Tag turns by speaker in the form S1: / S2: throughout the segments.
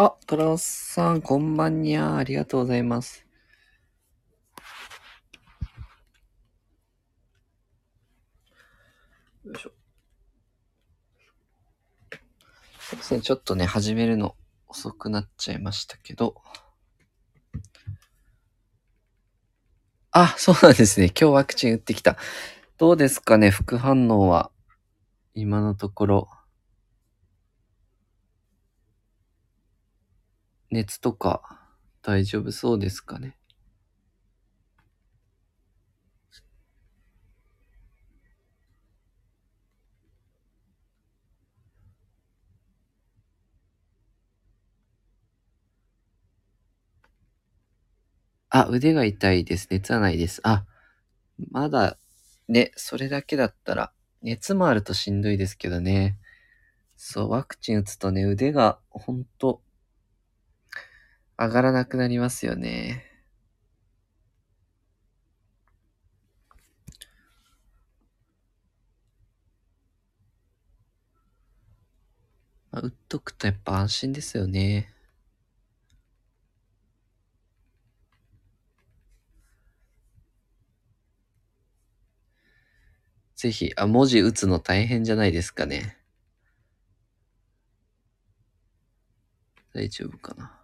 S1: あ、トラオスさん、こんばんにゃー。ありがとうございます。よいしょ。そうですね、ちょっとね、始めるの遅くなっちゃいましたけど。あ、そうなんですね。今日ワクチン打ってきた。どうですかね、副反応は。今のところ。熱とか大丈夫そうですかね？あ、腕が痛いです。熱はないです。あ、まだ、ね、それだけだったら、熱もあるとしんどいですけどね。そう、ワクチン打つとね、腕がほんと、上がらなくなりますよね。まあ、打っとくとやっぱ安心ですよね。ぜひ、あ、文字打つの大変じゃないですかね。大丈夫かな。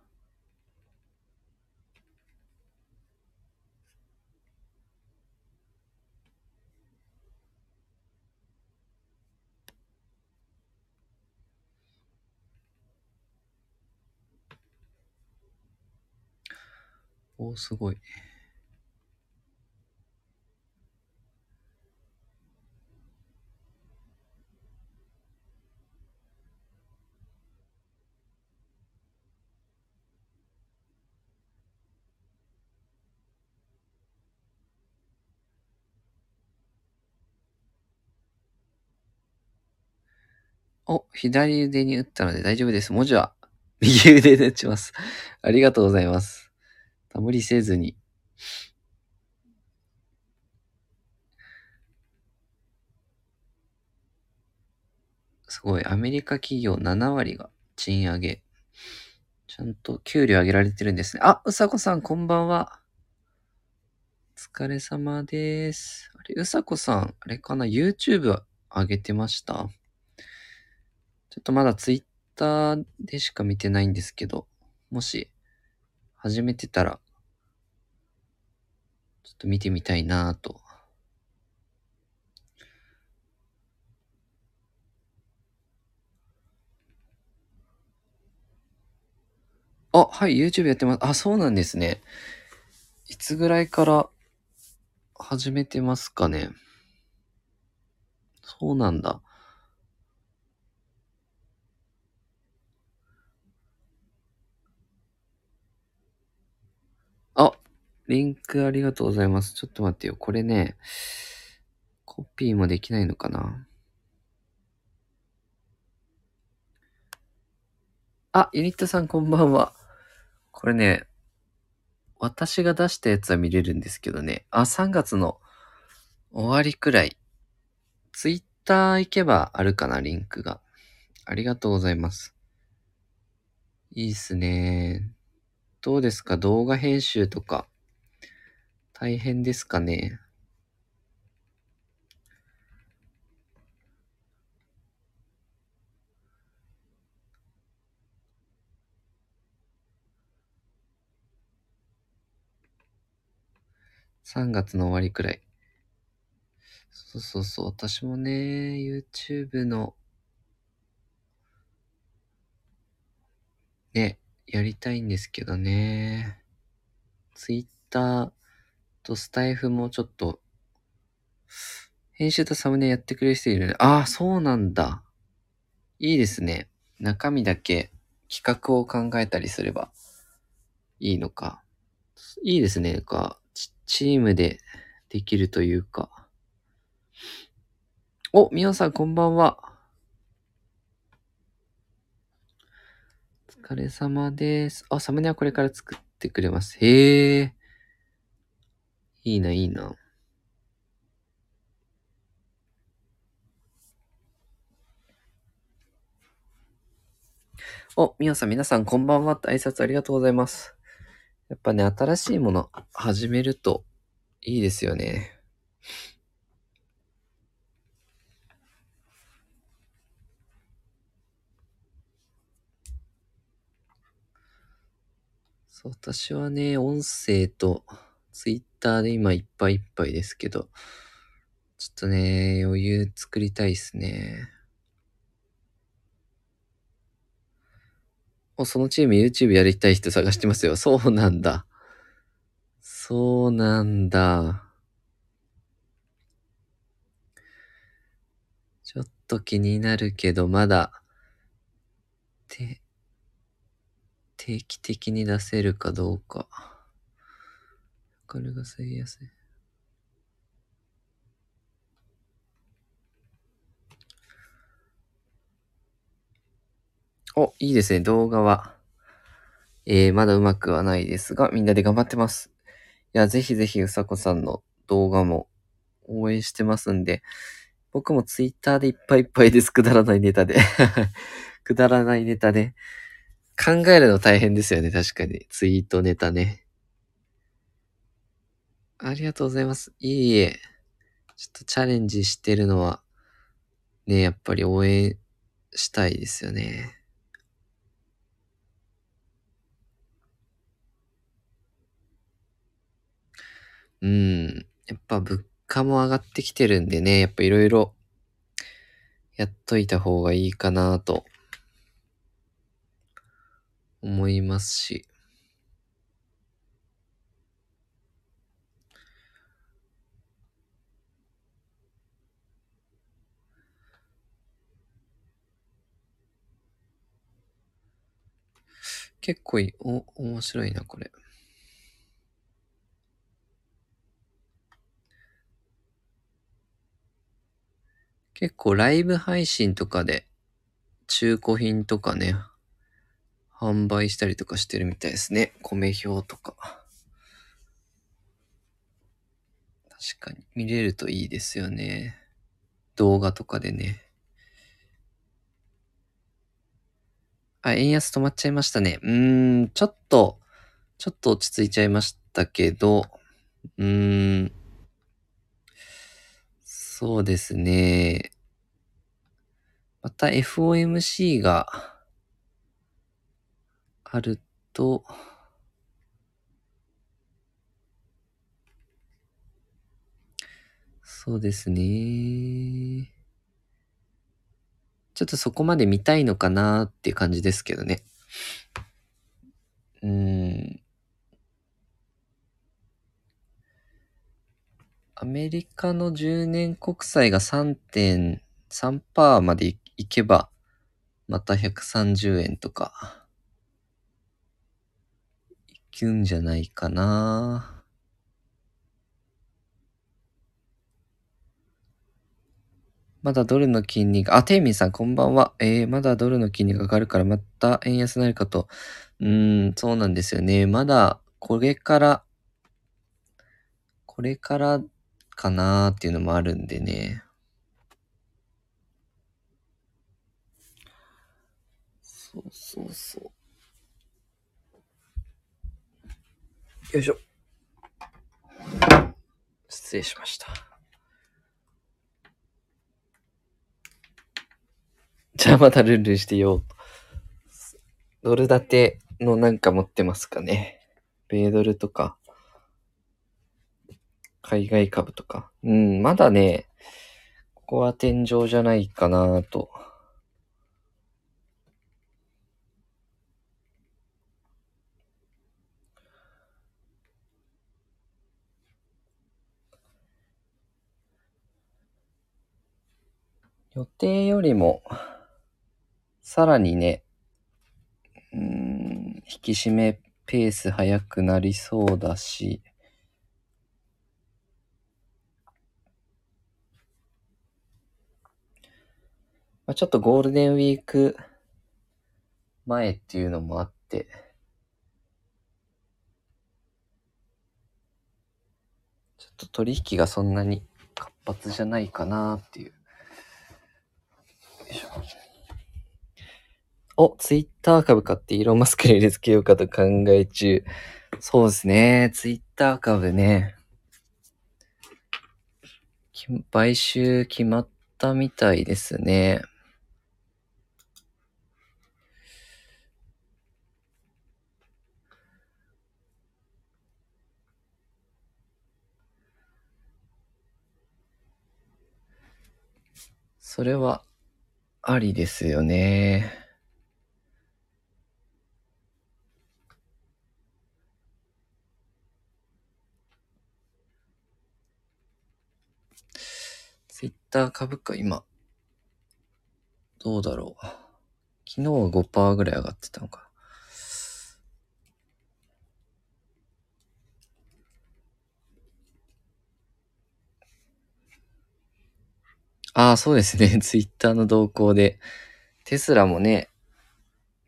S1: おー、すごい。お、左腕に打ったので大丈夫です。文字は右腕で打ちます。ありがとうございます。無理せずに。すごい。アメリカ企業7割が賃上げ。ちゃんと給料上げられてるんですね。あ、うさこさん、こんばんは。お疲れ様です。あれ、うさこさん、あれかな ?YouTube 上げてました？ちょっとまだ Twitter でしか見てないんですけど、もし始めてたら、っと見てみたいなと。あ、はい、YouTube やってます。あ、そうなんですね。いつぐらいから始めてますかね。そうなんだ。あ、リンクありがとうございます。ちょっと待ってよ。これね、コピーもできないのかな？あ、ユニットさんこんばんは。これね、私が出したやつは見れるんですけどね。あ、3月の終わりくらい。ツイッター行けばあるかな、リンクが。ありがとうございます。いいっすね。どうですか？動画編集とか。大変ですかね3月の終わりくらい。そうそうそう。私もね、YouTube の、ね、やりたいんですけどね。Twitter とスタイフもちょっと、編集とサムネやってくれる人いるね。ああ、そうなんだ。いいですね。中身だけ企画を考えたりすればいいのか。いいですね。か、チチームでできるというか。お、みおさんこんばんは。お疲れ様です。あ、サムネはこれから作ってくれます。へえ。いいな、いいな。お、みおさん、皆さん、こんばんはって挨拶ありがとうございます。やっぱね、新しいもの始めるといいですよね。そう、私はね、音声とツイッターで今いっぱいいっぱいですけど、ちょっとね、余裕作りたいっすね。お、そのチーム YouTube やりたい人探してますよ。そうなんだ。そうなんだ。ちょっと気になるけど、まだ、て、定期的に出せるかどうか。これが吸いやすい。お、いいですね。動画は。えー、まだうまくはないですが、みんなで頑張ってます。いや、ぜひぜひ、うさこさんの動画も応援してますんで、僕もツイッターでいっぱいいっぱいです。くだらないネタで。くだらないネタで。考えるの大変ですよね。確かに。ツイートネタね。ありがとうございます。いえいえ。ちょっとチャレンジしてるのは、ね、やっぱり応援したいですよね。うん。やっぱ物価も上がってきてるんでね、やっぱいろいろやっといた方がいいかなと思いますし。結構いい、お、面白いな、これ。結構ライブ配信とかで中古品とかね、販売したりとかしてるみたいですね。米表とか。確かに見れるといいですよね。動画とかでね。あ、円安止まっちゃいましたね。うーん、ちょっと、ちょっと落ち着いちゃいましたけど、うーん、そうですね。また FOMC があると、そうですね。ちょっとそこまで見たいのかなっていう感じですけどね。うん。アメリカの10年国債が3.3%までいけば、また130円とか、いくんじゃないかな。まだドルの金利が、あ、テイミンさんこんばんは。えー、まだドルの金利が上がるからまた円安になるかと。うーん、そうなんですよね。まだ、これから、これからかなーっていうのもあるんでね。そうそうそう。よいしょ。失礼しました。じゃあまたルンルンしてよう。ドル建てのなんか持ってますかね。米ドルとか、海外株とか。うん、まだね、ここは天井じゃないかなと。予定よりも、さらにね、うん、引き締めペース早くなりそうだし、まあ、ちょっとゴールデンウィーク前っていうのもあって、ちょっと取引がそんなに活発じゃないかなっていう。よいしょ。お、ツイッター株買ってイーロンマスクに入れ付けようかと考え中。そうですね。ツイッター株ね。買収決まったみたいですね。それはありですよね。ツイッター株価今、どうだろう。昨日は5%ぐらい上がってたのか。ああ、そうですね。ツイッターの動向で。テスラもね、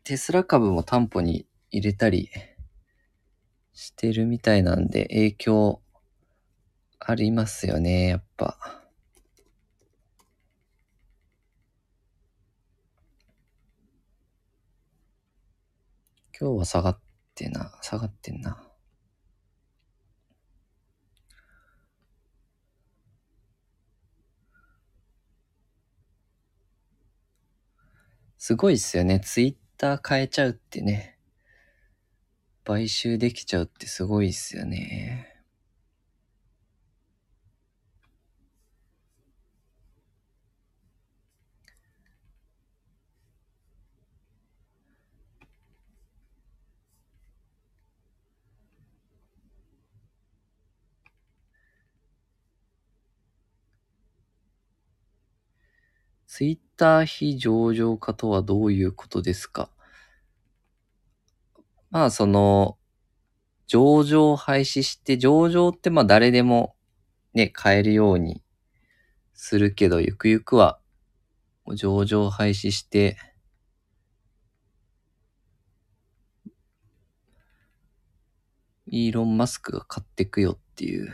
S1: テスラ株も担保に入れたりしてるみたいなんで、影響ありますよね、やっぱ。今日は下がってな、下がってんな。すごいっすよね。ツイッター変えちゃうってね。買収できちゃうってすごいっすよね。ツイッター非上場化とはどういうことですか？まあその、上場廃止して、上場ってまあ誰でもね、買えるようにするけど、ゆくゆくは上場廃止して、イーロン・マスクが買ってくよっていう。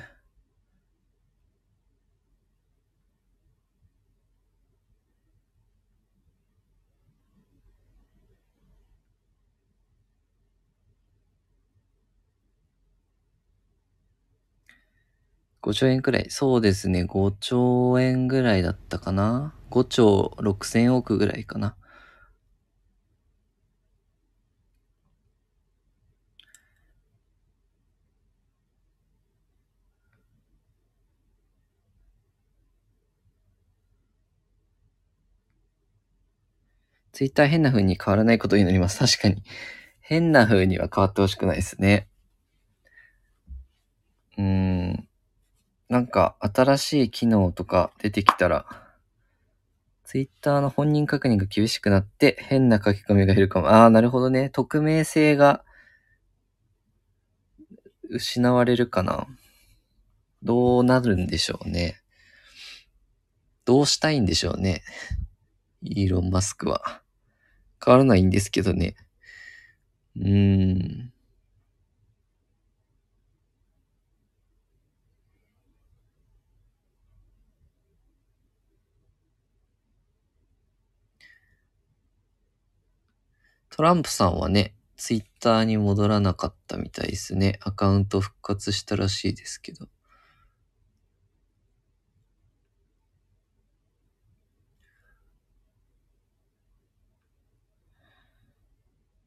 S1: 5兆円くらい。そうですね。5兆円ぐらいだったかな。5兆6千億ぐらいかな。ツイッター変な風に変わらないことになります。確かに。変な風には変わってほしくないですね。うーん。なんか新しい機能とか出てきたら、ツイッターの本人確認が厳しくなって変な書き込みが減るかも。ああ、なるほどね。匿名性が失われるかな。どうなるんでしょうね。どうしたいんでしょうね。イーロン・マスクは。変わらないんですけどね。うーん。トランプさんはね、ツイッターに戻らなかったみたいですね。アカウント復活したらしいですけど。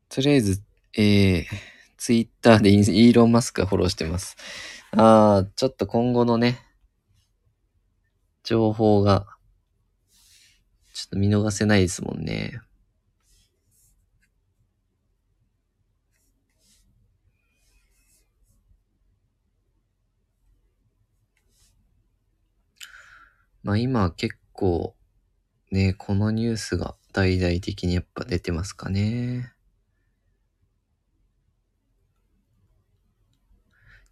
S1: とりあえず、えー、ツイッターでイーロン・マスクがフォローしてます。あー、ちょっと今後のね、情報が、ちょっと見逃せないですもんね。まあ今結構、ね、このニュースが大々的にやっぱ出てますかね。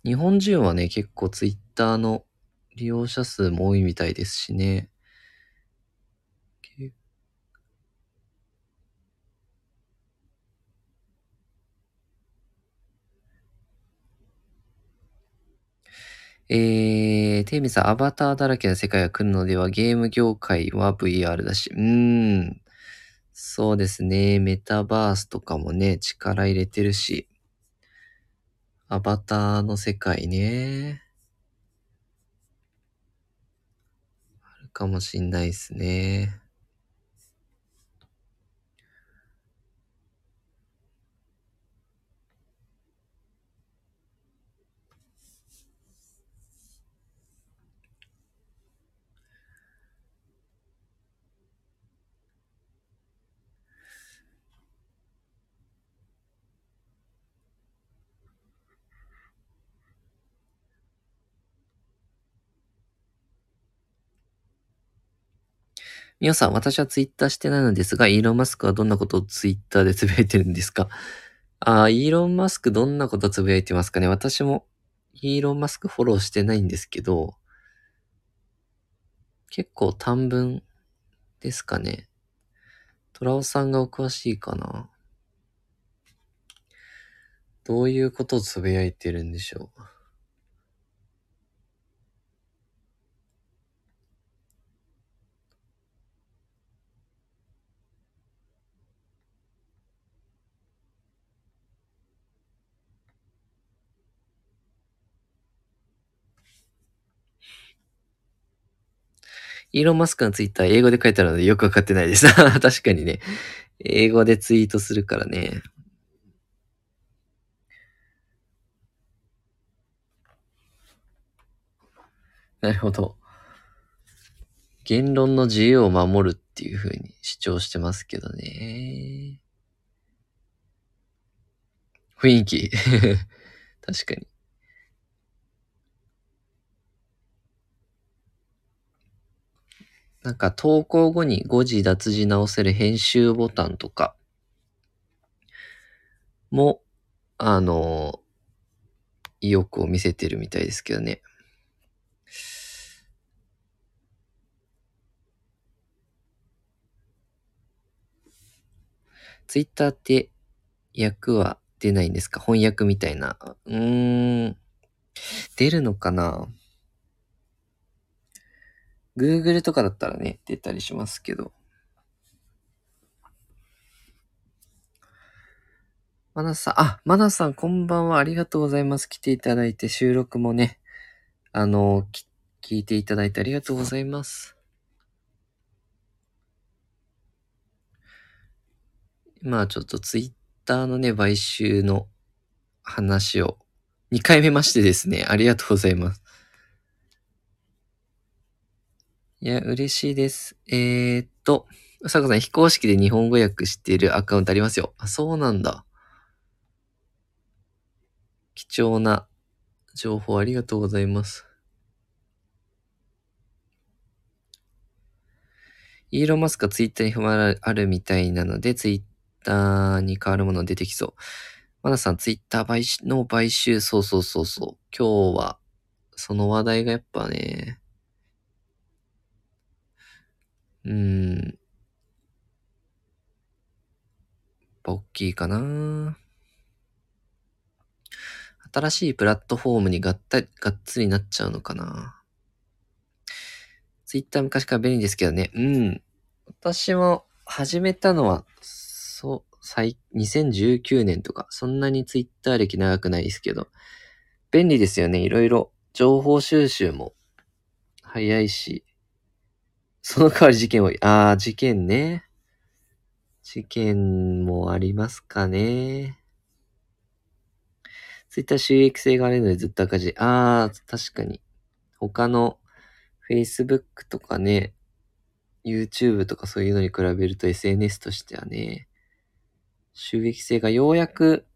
S1: 日本人はね、結構ツイッターの利用者数も多いみたいですしね。えー、テイミさん、アバターだらけの世界が来るのでは、ゲーム業界は VR だし。うーん。そうですね。メタバースとかもね、力入れてるし。アバターの世界ね。あるかもしんないですね。皆さん、私はツイッターしてないのですが、イーロン・マスクはどんなことをツイッターでつぶやいてるんですか？あー、イーロン・マスクどんなことつぶやいてますかね？私も、イーロン・マスクフォローしてないんですけど、結構短文ですかね？トラオさんがお詳しいかな？どういうことをつぶやいてるんでしょう？イーロン・マスクのツイッター英語で書いてあるのでよくわかってないです。確かにね。英語でツイートするからね。なるほど。言論の自由を守るっていう風に主張してますけどね。雰囲気。確かに。なんか投稿後に誤字脱字直せる編集ボタンとかも、あの、意欲を見せてるみたいですけどね。ツイッターって訳は出ないんですか？翻訳みたいな。うーん。出るのかな？?Google とかだったらね、出たりしますけど。マナさん、あ、マナさんこんばんは。ありがとうございます。来ていただいて、収録もね、あの、聞いていただいてありがとうございます。まあちょっとツイッターのね、買収の話を2回目ましてですね、ありがとうございます。いや、嬉しいです。えー、っと、うさこさん、非公式で日本語訳しているアカウントありますよ。あ、そうなんだ。貴重な情報ありがとうございます。イーロン・マスクがツイッターに不満あるみたいなので、ツイッターに変わるもの出てきそう。マナさん、ツイッター買収の買収、そうそうそうそう。今日は、その話題がやっぱね、うーん、大きいかな。新しいプラットフォームにがった、がっつりなっちゃうのかな。ツイッター昔から便利ですけどね。うん。私も始めたのは、そう、最、2019年とか、そんなにツイッター歴長くないですけど、便利ですよね。いろいろ情報収集も早いし、その代わり事件多い。ああ、事件ね。事件もありますかね。ツイッター収益性があるのでずっと赤字。ああ、確かに。他の Facebook とかね、YouTube とかそういうのに比べると SNS としてはね、収益性がようやく、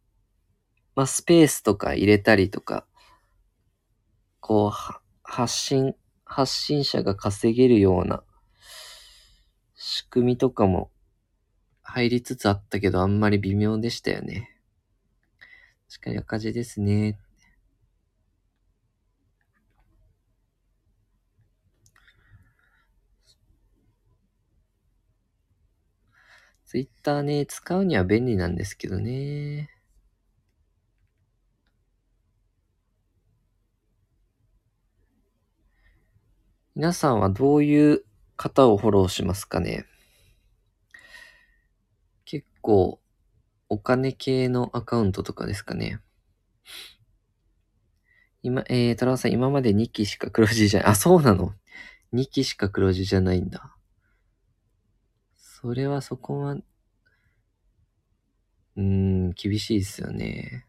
S1: まあ、スペースとか入れたりとか、こう、発信、発信者が稼げるような仕組みとかも入りつつあったけど、あんまり微妙でしたよね。確かに赤字ですね。ツイッターね、使うには便利なんですけどね。皆さんはどういう方をフォローしますかね結構、お金系のアカウントとかですかね。今、えー、トラさん、今まで2期しか黒字じゃない。あ、そうなの ?2 期しか黒字じゃないんだ。それはそこは、うーん、厳しいですよね。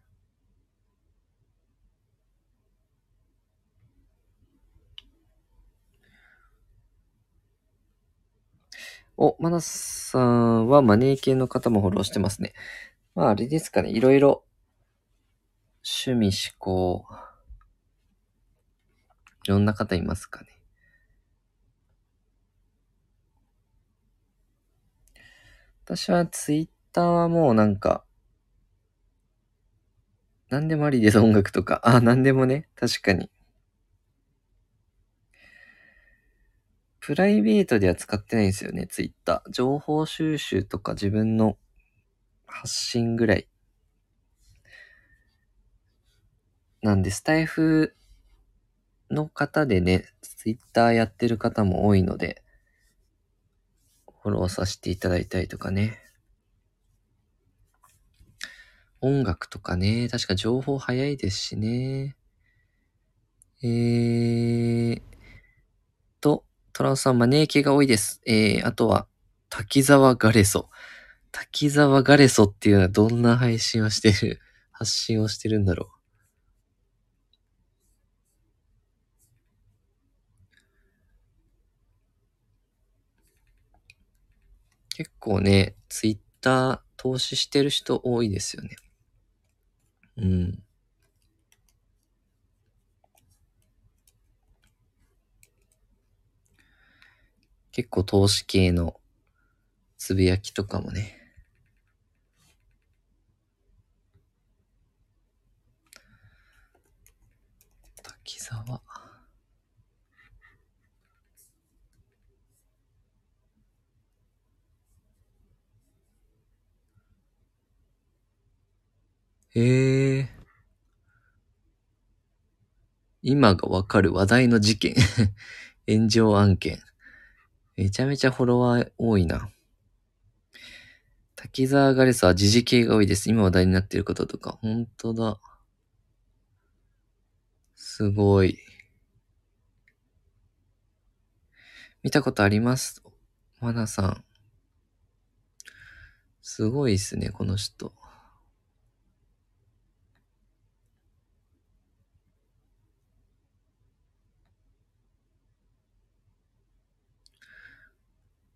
S1: お、マナさんはマネー系の方もフォローしてますね。まあ、あれですかね。いろいろ、趣味思考、いろんな方いますかね。私はツイッターはもうなんか、何でもありです、音楽とか。あ、何でもね。確かに。プライベートでは使ってないんですよね、ツイッター。情報収集とか自分の発信ぐらい。なんで、スタイフの方でね、ツイッターやってる方も多いので、フォローさせていただいたりとかね。音楽とかね、確か情報早いですしね。えー、トランスさん、マネー系が多いです。えー、あとは、滝沢ガレソ。滝沢ガレソっていうのはどんな配信をしてる、発信をしてるんだろう。結構ね、ツイッター投資してる人多いですよね。うん。結構投資系のつぶやきとかもね。滝沢。へえ。今がわかる話題の事件 炎上案件。めちゃめちゃフォロワー多いな。滝沢ガレスは時事系が多いです。今話題になっていることとか。ほんとだ。すごい。見たことあります？マナさん。すごいっすね、この人。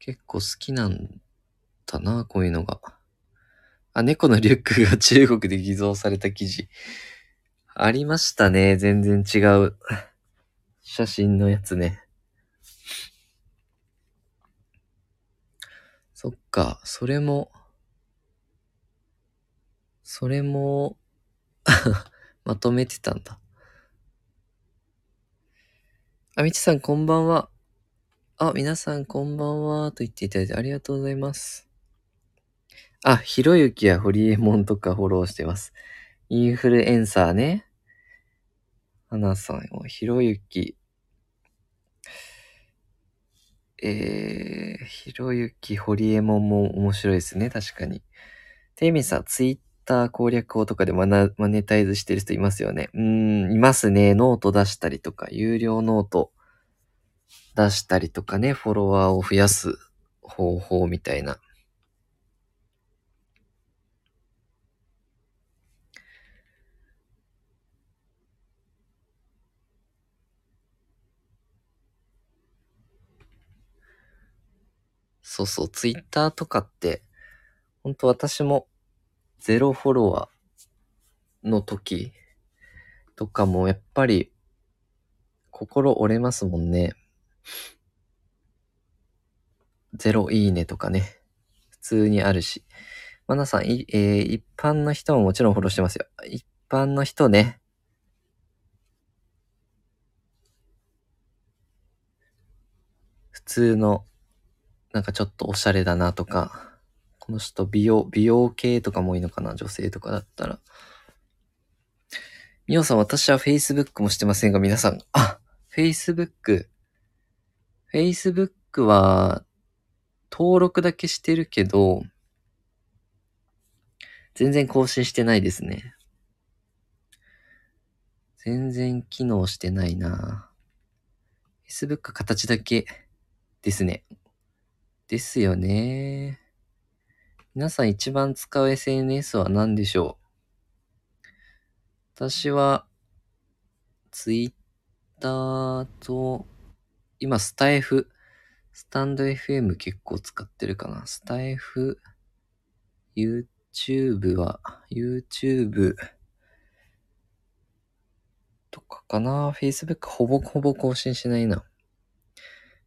S1: 結構好きなんだな、こういうのが。あ、猫のリュックが中国で偽造された記事。ありましたね。全然違う。写真のやつね。そっか、それも、それも まとめてたんだ。あみちさんこんばんは。あ、皆さんこんばんは。と言っていただいてありがとうございます。あ、ひろゆきやホリエモンとかフォローしてます。インフルエンサーね。花さんをひろゆき。えー、ひろゆき、ホリエモンも面白いですね。確かに。テイミさん、ツイッター攻略法とかでマ、マネタイズしてる人いますよね。うん、いますね。ノート出したりとか、有料ノート出したりとかね、フォロワーを増やす方法みたいな。そうそう、ツイッターとかって、本当私もゼロフォロワーの時とかもやっぱり心折れますもんね。ゼロいいねとかね、普通にあるし。マナさん、い、えー、一般の人ももちろんフォローしてますよ。一般の人ね。普通の、なんかちょっとおしゃれだなとか、この人美容、美容系とかもいいのかな女性とかだったら。みおさん、私は Facebook もしてませんが、皆さん、あ、Facebook。Facebook は、登録だけしてるけど、全然更新してないですね。全然機能してないな Facebook 形だけですね。ですよね。皆さん一番使う SNS は何でしょう？私は、Twitter と、今スタイフ、スタンド FM 結構使ってるかな。スタイフ、YouTube は、YouTube とかかな。Facebook ほぼほぼ更新しないな。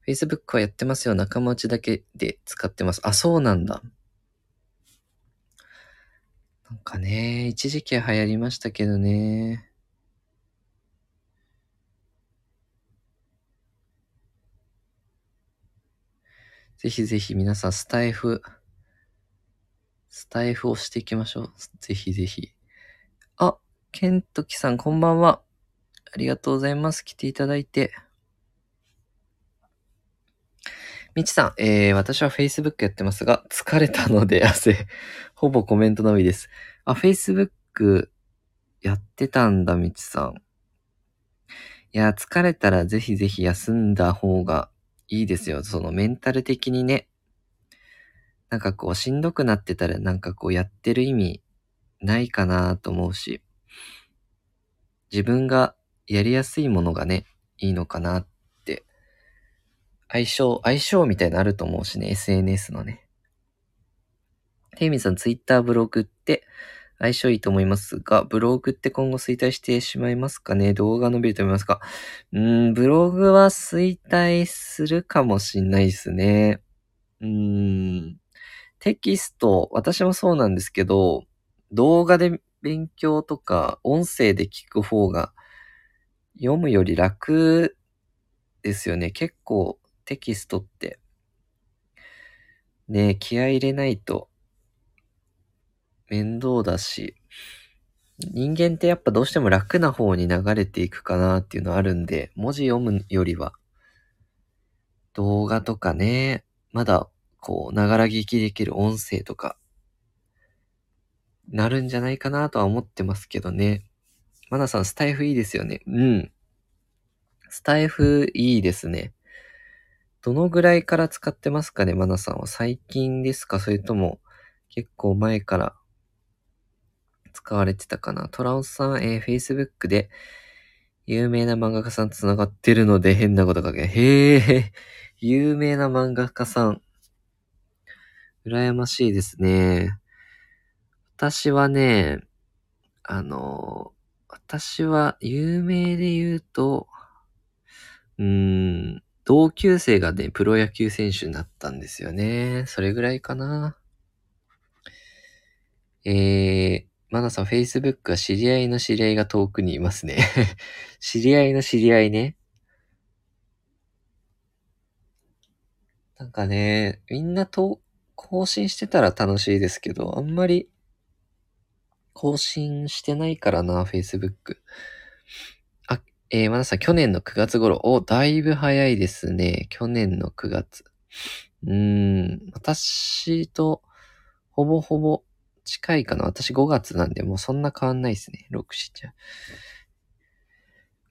S1: Facebook はやってますよ。仲間内だけで使ってます。あ、そうなんだ。なんかね、一時期流行りましたけどね。ぜひぜひ皆さんスタイフ、スタイフをしていきましょう。ぜひぜひ。あ、ケントキさんこんばんは。ありがとうございます。来ていただいて。みちさん、えー、私は Facebook やってますが、疲れたので汗、ほぼコメントのみです。あ、Facebook やってたんだ、みちさん。いや、疲れたらぜひぜひ休んだ方がいいですよ。そのメンタル的にね。なんかこう、しんどくなってたらなんかこうやってる意味ないかなと思うし、自分がやりやすいものがね、いいのかなって、相性、相性みたいなのあると思うしね、SNS のね。テイミさん、ツイッターブログって相性いいと思いますが、ブログって今後衰退してしまいますかね？動画伸びると思いますか？うん、ブログは衰退するかもしんないですね。うん。テキスト、私もそうなんですけど、動画で勉強とか音声で聞く方が読むより楽ですよね。結構テキストって、ね、気合い入れないと面倒だし、人間ってやっぱどうしても楽な方に流れていくかなっていうのはあるんで、文字読むよりは、動画とかね、まだこう、ながら聞きできる音声とか、なるんじゃないかなとは思ってますけどね。マナさん、スタイフいいですよね。うん。スタイフいいですね。どのぐらいから使ってますかね、マナさんは。最近ですか？それとも、結構前から使われてたかな。トラオさん、えー、Facebook で、有名な漫画家さん繋がってるので変なこと書け。へえ、有名な漫画家さん。羨ましいですね。私はね、あの、私は有名で言うと、うーん、同級生がね、プロ野球選手になったんですよね。それぐらいかな。えー、マナさん、Facebook は知り合いの知り合いが遠くにいますね。知り合いの知り合いね。なんかね、みんなと更新してたら楽しいですけど、あんまり更新してないからな、Facebook。あ、えー、まださん、去年の9月頃。お、だいぶ早いですね。去年の9月。うーん、私とほぼほぼ近いかな。私5月なんで、もうそんな変わんないですね。6、7。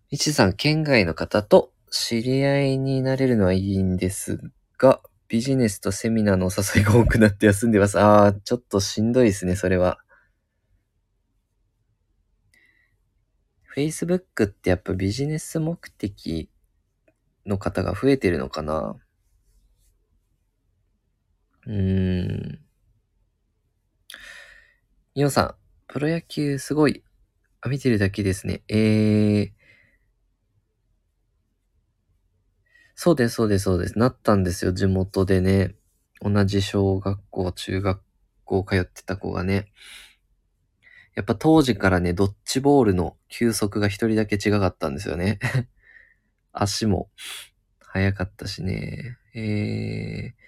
S1: みちさん、県外の方と知り合いになれるのはいいんですが、ビジネスとセミナーのお誘いが多くなって休んでます。ああ、ちょっとしんどいですね、それは。Facebook ってやっぱビジネス目的の方が増えてるのかなうーん。みおさん、プロ野球すごい。あ、見てるだけですね。えー。そうです、そうです、そうです。なったんですよ、地元でね。同じ小学校、中学校通ってた子がね。やっぱ当時からね、ドッジボールの球速が一人だけ違かったんですよね。足も速かったしね。えー、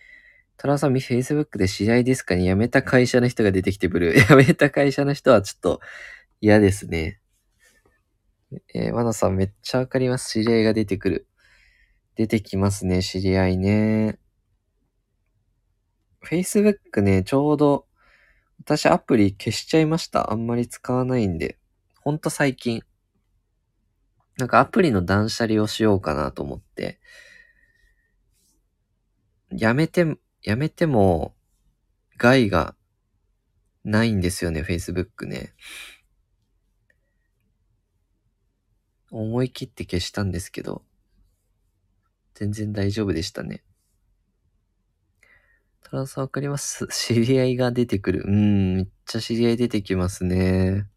S1: トラさん、Facebook で知り合いですかね？辞めた会社の人が出てきてブルー。辞めた会社の人はちょっと嫌ですね。えー、マナさんめっちゃわかります。知り合いが出てくる。出てきますね、知り合いね。Facebook ね、ちょうど私アプリ消しちゃいました。あんまり使わないんで。ほんと最近。なんかアプリの断捨離をしようかなと思って。やめて、やめても、害がないんですよね、Facebook ね。思い切って消したんですけど、全然大丈夫でしたね。トランさんわかります？知り合いが出てくる。うん、めっちゃ知り合い出てきますね。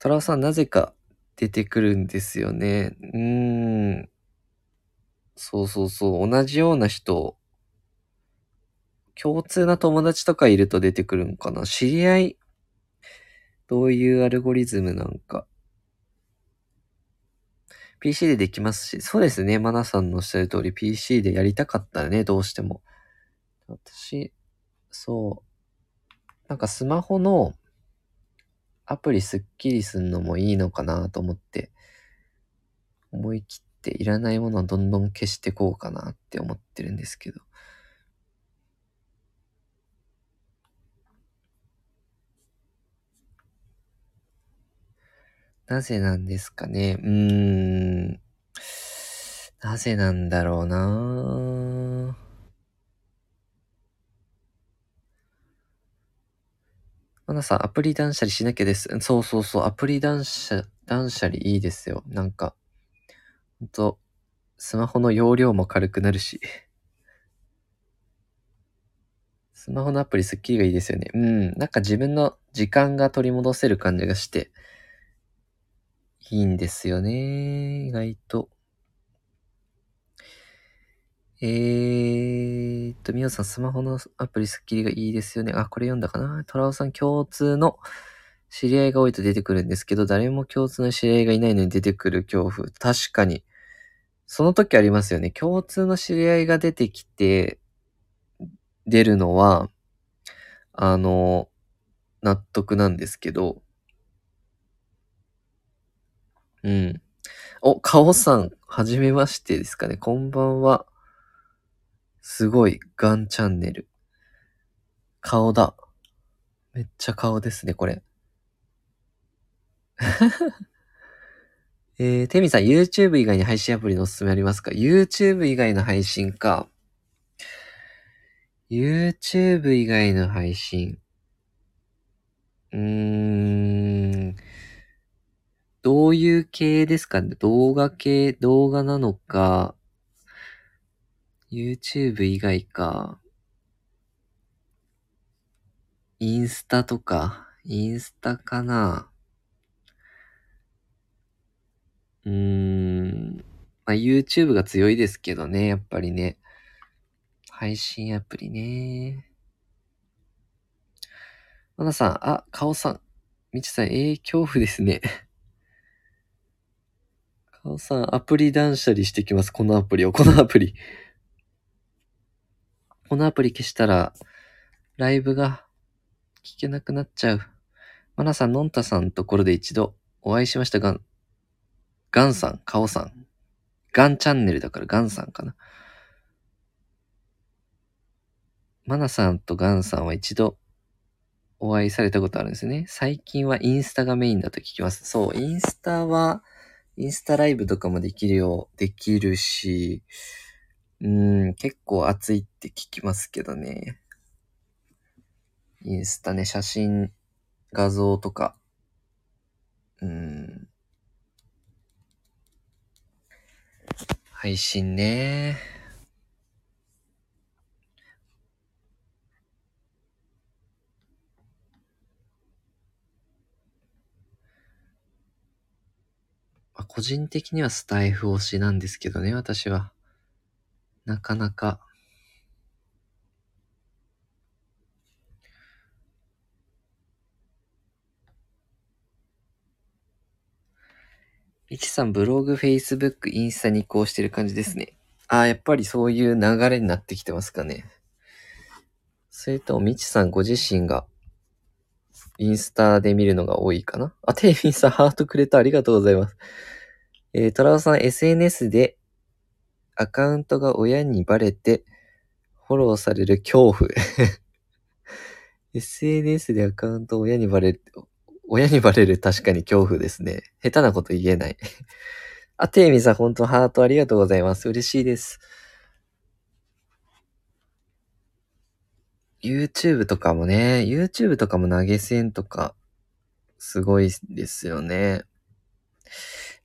S1: トラさんなぜか出てくるんですよね。うーん。そうそうそう。同じような人、共通な友達とかいると出てくるんかな？知り合い、どういうアルゴリズムなんか？PC でできますし、そうですね。マナさんのおっしゃる通り PC でやりたかったらね、どうしても。私、そう。なんかスマホのアプリスッキリすんのもいいのかなと思って、思い切っっていらないものをどんどん消してこうかなって思ってるんですけど。なぜなんですかね？うーん。なぜなんだろうなマナさん、アプリ断捨離しなきゃです。そうそうそう、アプリ断捨、断捨離いいですよ。なんか、ほんと、スマホの容量も軽くなるし。スマホのアプリスッキリがいいですよね。うん。なんか自分の時間が取り戻せる感じがして、いいんですよね。意外と。えーっと、みおさん、スマホのアプリスッキリがいいですよね。あ、これ読んだかなトラオさん、共通の知り合いが多いと出てくるんですけど、誰も共通の知り合いがいないのに出てくる恐怖。確かに。その時ありますよね。共通の知り合いが出てきて、出るのは、あの、納得なんですけど、うん。お、カオさん、はじめましてですかね。こんばんは。すごい、ガンチャンネル。顔だ。めっちゃ顔ですね、これ。えー、テミさん、YouTube 以外に配信アプリのおすすめありますか ?YouTube 以外の配信か。YouTube 以外の配信。うーん。どういう系ですか？ね動画系、動画なのか、YouTube 以外か、インスタとか、インスタかなうーん。まあ、YouTube が強いですけどね、やっぱりね。配信アプリね。まなさん、あ、顔さん。みちさん、えー、恐怖ですね。顔さん、アプリ断捨離してきます。このアプリを、このアプリ。このアプリ消したら、ライブが聞けなくなっちゃう。マナさん、のんたさんところで一度お会いしましたが、ガンさん、カオさん。ガンチャンネルだからガンさんかな。マナさんとガンさんは一度お会いされたことあるんですね。最近はインスタがメインだと聞きます。そう、インスタは、インスタライブとかもできるよう、できるし、うん、結構熱いって聞きますけどね。インスタね、写真、画像とか。うん。配信ね。個人的にはスタイフ推しなんですけどね、私は。なかなか。いちさん、ブログ、フェイスブック、インスタに移行してる感じですね。ああ、やっぱりそういう流れになってきてますかね。それとも、みちさんご自身が、インスタで見るのが多いかな？あ、テイミンさん、ハートくれた。ありがとうございます。えー、トラオさん、SNS で、アカウントが親にバレて、フォローされる恐怖。SNS でアカウント親にバレる、親にバレる確かに恐怖ですね。下手なこと言えない。あ、テイミさん、本当ハートありがとうございます。嬉しいです。YouTube とかもね、YouTube とかも投げ銭とか、すごいですよね。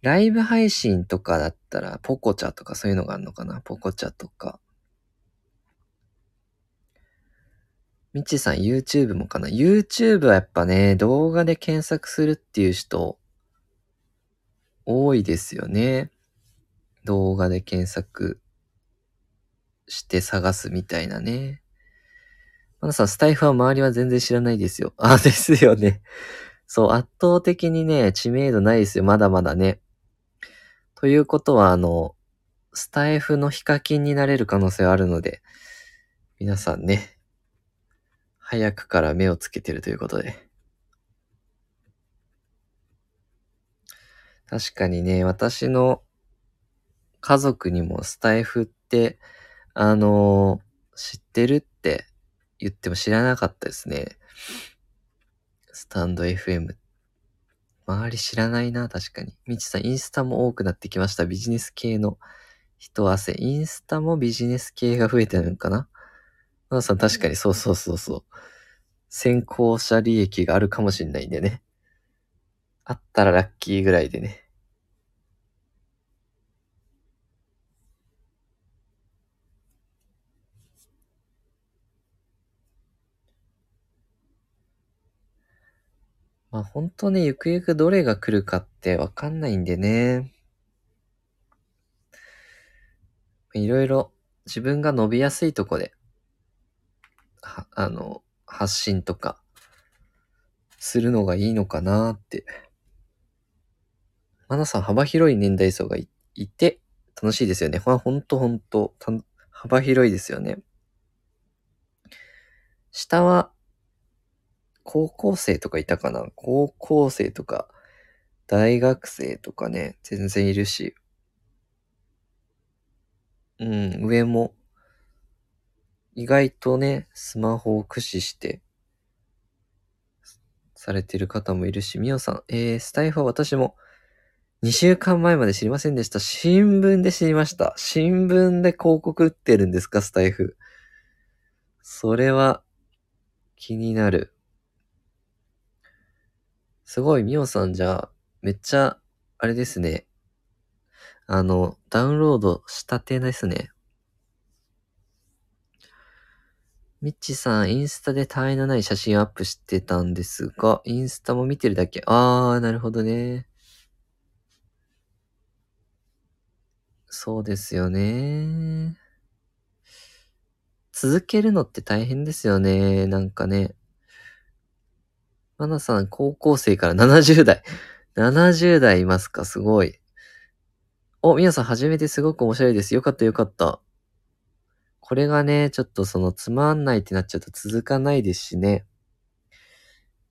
S1: ライブ配信とかだったら、ポコチャとかそういうのがあるのかな？ポコチャとか。みちさん YouTube もかな ?YouTube はやっぱね、動画で検索するっていう人、多いですよね。動画で検索して探すみたいなね。まださん、スタイフは周りは全然知らないですよ。あ、ですよね。そう、圧倒的にね、知名度ないですよ。まだまだね。ということは、あの、スタイフのヒカキンになれる可能性はあるので、皆さんね、早くから目をつけてるということで。確かにね、私の家族にもスタイフって、あのー、知ってるって言っても知らなかったですね。スタンド FM。周り知らないな、確かに。みちさん、インスタも多くなってきました。ビジネス系の人汗。インスタもビジネス系が増えてるのかなマナさん、確かにそうそうそうそう。先行者利益があるかもしんないんでね。あったらラッキーぐらいでね。まあ本当ね、ゆくゆくどれが来るかってわかんないんでね。いろいろ自分が伸びやすいとこで、は、あの、発信とか、するのがいいのかなって。マナさん幅広い年代層がいいて楽しいですよね。まあほんとほんと、幅広いですよね。下は高校生とかいたかな？高校生とか、大学生とかね、全然いるし。うん、上も、意外とね、スマホを駆使して、されてる方もいるし、みおさん、えー、スタイフは私も、2週間前まで知りませんでした。新聞で知りました。新聞で広告売ってるんですか、スタイフ。それは、気になる。すごい、みおさんじゃ、めっちゃ、あれですね。あの、ダウンロードしたてですね。みっちさん、インスタで他愛のない写真アップしてたんですが、インスタも見てるだけ。あー、なるほどね。そうですよね。続けるのって大変ですよね。なんかね。マナさん、高校生から70代。70代いますか？すごい。お、皆さん、初めてすごく面白いです。よかったよかった。これがね、ちょっとそのつまんないってなっちゃうと続かないですしね。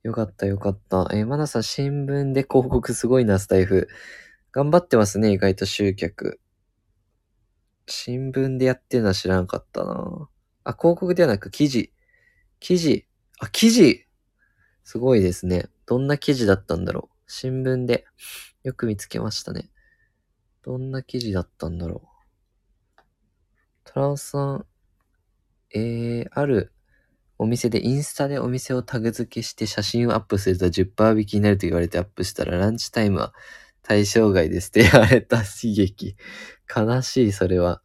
S1: よかったよかった。えー、マナさん、新聞で広告すごいな、スタイフ。頑張ってますね、意外と集客。新聞でやってるのは知らなかったな。あ、広告ではなく記事。記事。あ、記事すごいですね。どんな記事だったんだろう。新聞でよく見つけましたね。どんな記事だったんだろう。トラウさん、えー、あるお店でインスタでお店をタグ付けして写真をアップすると10%引きになると言われてアップしたらランチタイムは対象外ですって言われた刺激。悲しい、それは。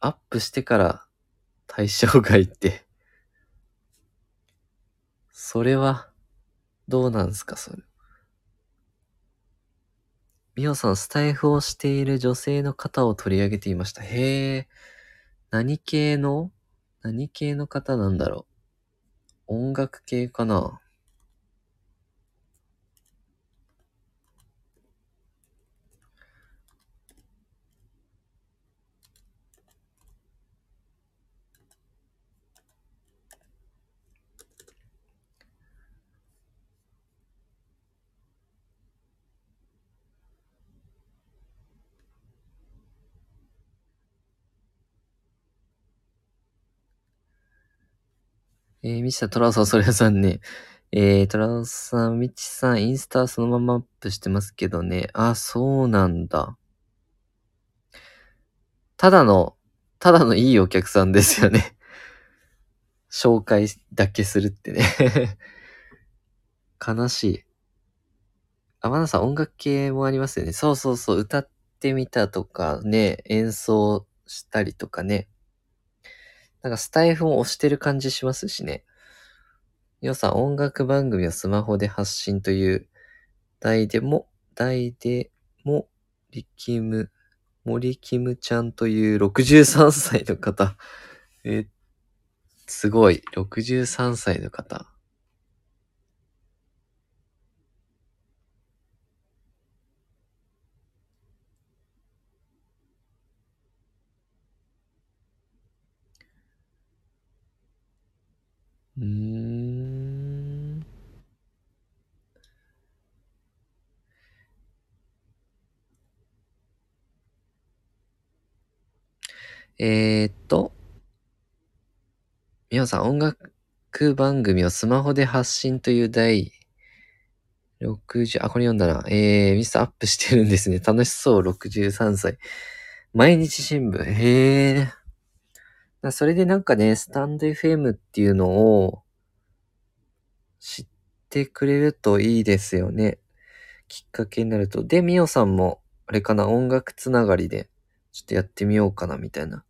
S1: アップしてから対象外ってそれは、どうなんすか、それ。みおさん、スタイフをしている女性の方を取り上げていました。へえ。何系の何系の方なんだろう。音楽系かなえー、みちさん、トラさん、それさんね。えー、トラさん、みちさん、インスタそのままアップしてますけどね。あ、そうなんだ。ただの、ただのいいお客さんですよね。紹介だけするってね。悲しい。あ、まなさん音楽系もありますよね。そうそうそう、歌ってみたとかね、演奏したりとかね。なんかスタイフも押してる感じしますしね。よさん、音楽番組をスマホで発信という題でも、題でも、リキム、森キムちゃんという63歳の方。え、すごい。63歳の方。うーん。えー、っと、みおさん、音楽番組をスマホで発信という第60、あ、これ読んだな。えー、ミスアップしてるんですね。楽しそう、63歳。毎日新聞。へー。それでなんかね、スタンド FM っていうのを知ってくれるといいですよね。きっかけになると。で、みおさんも、あれかな、音楽つながりで、ちょっとやってみようかな、みたいな。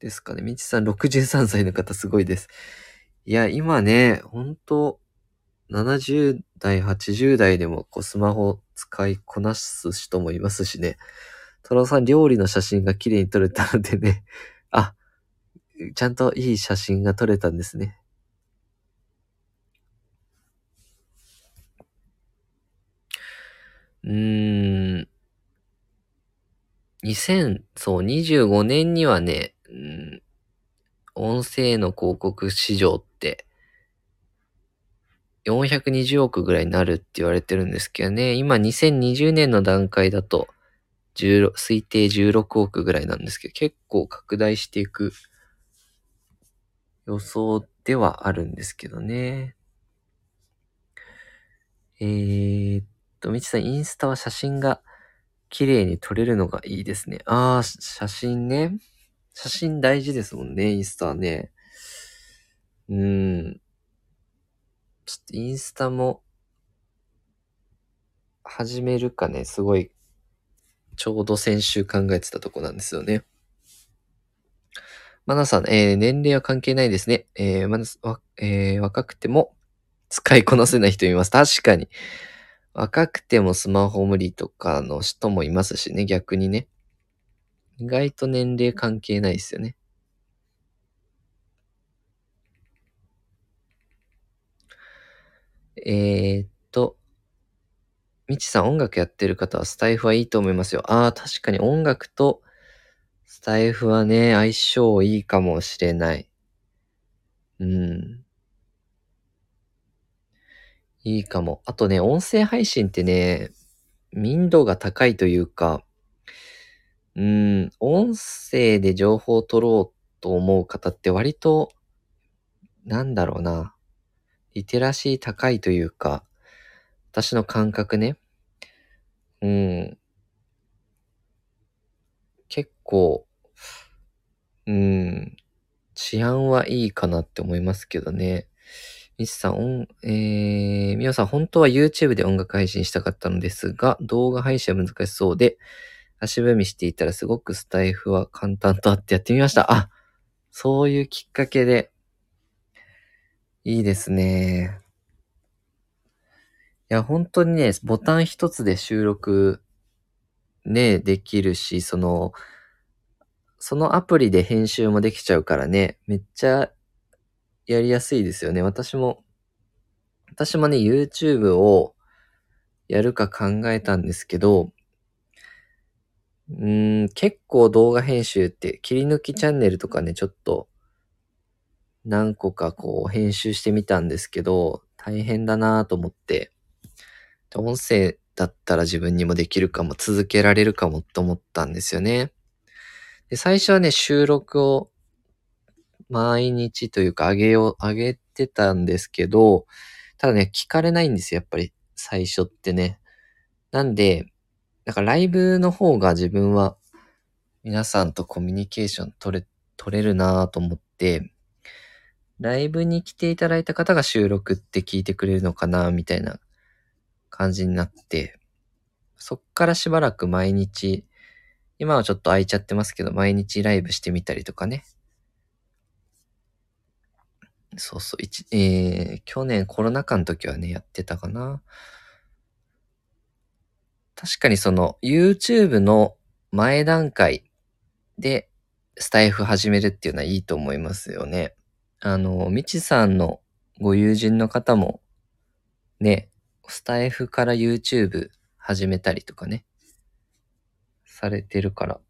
S1: ですかね。みちさん63歳の方すごいです。いや、今ね、ほんと、70代、80代でもこうスマホ使いこなす人もいますしね。トラさん料理の写真が綺麗に撮れたのでね。あ、ちゃんといい写真が撮れたんですね。うーん。2000、そう、25年にはね、うん、音声の広告市場って420億ぐらいになるって言われてるんですけどね、今2020年の段階だと推定16億ぐらいなんですけど、結構拡大していく予想ではあるんですけどね。えー、っと、みちさん、インスタは写真が綺麗に撮れるのがいいですね。あー、写真ね。写真大事ですもんね、インスタはね。うん。ちょっとインスタも、始めるかね、すごい、ちょうど先週考えてたとこなんですよね。マナさん、えー、年齢は関係ないですね。えー、まわ、えー、若くても使いこなせない人います。確かに。若くてもスマホ無理とかの人もいますしね、逆にね。意外と年齢関係ないですよね。えー、っと、みちさん音楽やってる方はスタイフはいいと思いますよ。ああ、確かに音楽とスタイフはね、相性いいかもしれない。うん。いいかも。あとね、音声配信ってね、民度が高いというか、うん、音声で情報を取ろうと思う方って割と、なんだろうな、リテラシー高いというか、私の感覚ね。うん。結構、うん、治安はいいかなって思いますけどね。ミスさん、えー、みおさん、本当は YouTube で音楽配信したかったのですが、動画配信は難しそうで、足踏みしていたらすごくスタイフは簡単とあってやってみました。あ、そういうきっかけで、いいですね。いや、本当にね、ボタン一つで収録、ね、できるし、その、そのアプリで編集もできちゃうからね、めっちゃやりやすいですよね。私も、私もね、YouTube をやるか考えたんですけど、うーん、結構動画編集って切り抜きチャンネルとかね、ちょっと何個かこう編集してみたんですけど、大変だなと思って、音声だったら自分にもできるかも、続けられるかもって思ったんですよね。で、最初はね、収録を毎日というか上げよう、上げてたんですけど、ただね、聞かれないんですよ、やっぱり最初ってね。なんで、なんかライブの方が自分は皆さんとコミュニケーション取れ、取れるなぁと思って、ライブに来ていただいた方が収録って聞いてくれるのかなみたいな感じになって、そっからしばらく毎日、今はちょっと空いちゃってますけど、毎日ライブしてみたりとかね。そうそう、一、えー、去年コロナ禍の時はね、やってたかな。確かにその YouTube の前段階でスタイフ始めるっていうのはいいと思いますよね。あの、みちさんのご友人の方もね、スタイフから YouTube 始めたりとかね、されてるから。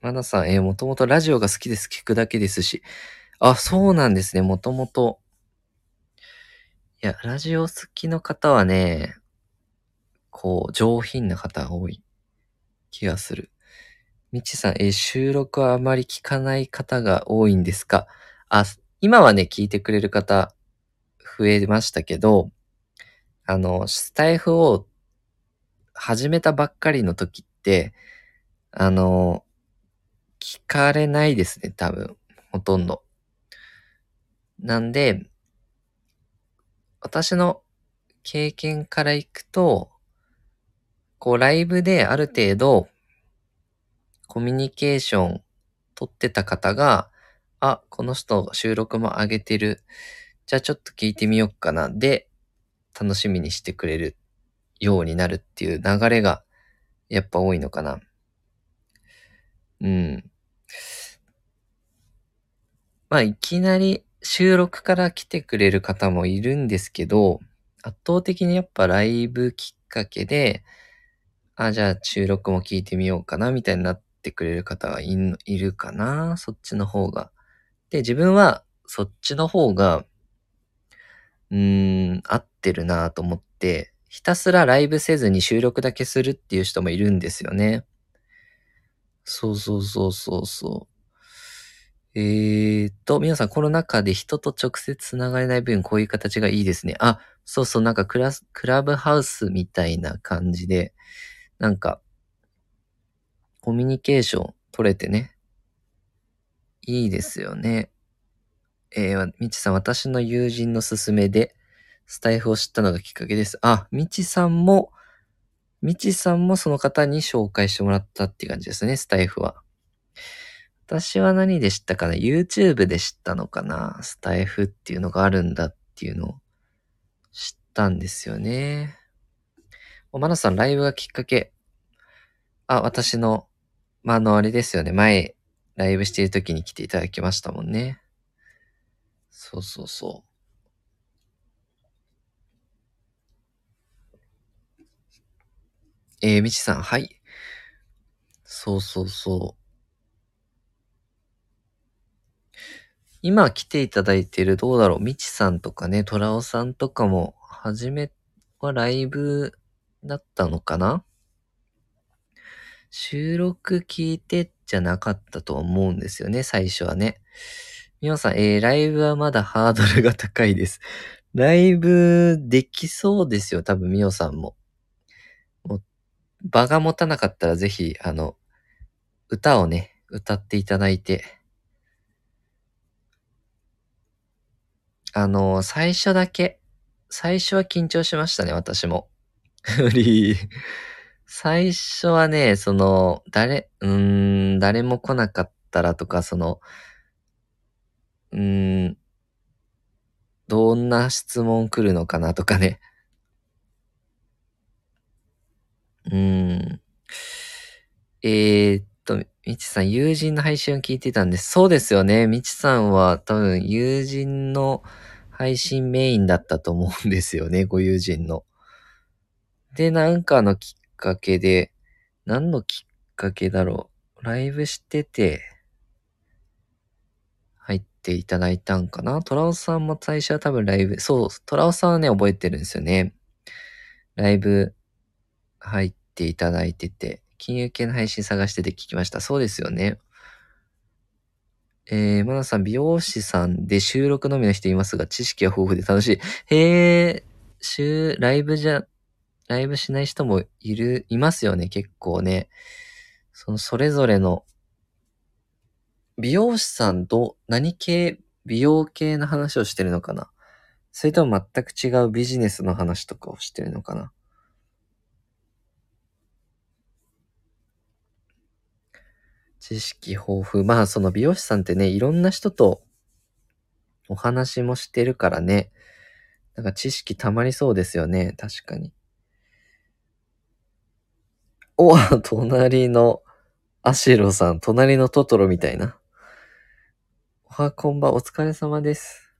S1: まなさん、えー、もともとラジオが好きです。聞くだけですし。あ、そうなんですね。もともと。いや、ラジオ好きの方はね、こう、上品な方が多い気がする。みちさん、え収録はあまり聞かない方が多いんですか？あ、今はね、聞いてくれる方増えましたけど、あの、スタイフを始めたばっかりの時って、あの、聞かれないですね、多分。ほとんど。なんで、私の経験からいくと、こう、ライブである程度、コミュニケーション取ってた方が、あ、この人収録も上げてる。じゃあちょっと聞いてみようかな。で、楽しみにしてくれるようになるっていう流れがやっぱ多いのかな。うん。まあ、いきなり収録から来てくれる方もいるんですけど、圧倒的にやっぱライブきっかけで、あ、じゃあ収録も聞いてみようかな、みたいになってくれる方がいるかな、そっちの方が。で、自分はそっちの方が、うーん、合ってるなと思って、ひたすらライブせずに収録だけするっていう人もいるんですよね。そうそうそうそうそう。えーと、皆さんコロナ禍で人と直接つながれない分こういう形がいいですね。あ、そうそう、なんかクラス、クラブハウスみたいな感じで、なんか、コミュニケーション取れてね、いいですよね。えー、みちさん、私の友人の勧めで、スタイフを知ったのがきっかけです。あ、みちさんも、みちさんもその方に紹介してもらったっていう感じですね、スタイフは。私は何で知ったかな ?YouTube で知ったのかなスタイフっていうのがあるんだっていうのを知ったんですよね。おまなさん、ライブがきっかけ。あ、私の、まあ、あの、あれですよね。前、ライブしている時に来ていただきましたもんね。そうそうそう。えー、みちさん、はい。そうそうそう。今来ていただいている、どうだろう、みちさんとかね、トラオさんとかも、はじめはライブだったのかな？収録聞いてじゃなかったと思うんですよね、最初はね。みおさん、えー、ライブはまだハードルが高いです。ライブできそうですよ、多分みおさんも。場が持たなかったらぜひ、あの、歌をね、歌っていただいて。あの、最初だけ、最初は緊張しましたね、私も。無理。最初はね、その、誰、うーん、誰も来なかったらとか、その、うーん、どんな質問来るのかなとかね。うん。えー、っと、みちさん、友人の配信を聞いてたんです。そうですよね。みちさんは多分友人の配信メインだったと思うんですよね。ご友人の。で、なんかのきっかけで、何のきっかけだろう。ライブしてて、入っていただいたんかなトラオさんも最初は多分ライブ、そう、トラオさんはね、覚えてるんですよね。ライブ入っていただいてて、金融系の配信探してて聞きました。そうですよね。えー、まなさん、美容師さんで収録のみの人いますが、知識は豊富で楽しい。へえ、週、ライブじゃ、ライブしない人もいる、いますよね、結構ね。その、それぞれの、美容師さんと何系、美容系の話をしてるのかなそれとも全く違うビジネスの話とかをしてるのかな知識豊富。まあ、その美容師さんってね、いろんな人とお話もしてるからね。なんか知識溜まりそうですよね。確かに。お、隣のアシロさん、隣のトトロみたいな。おはこんばん、お疲れ様です。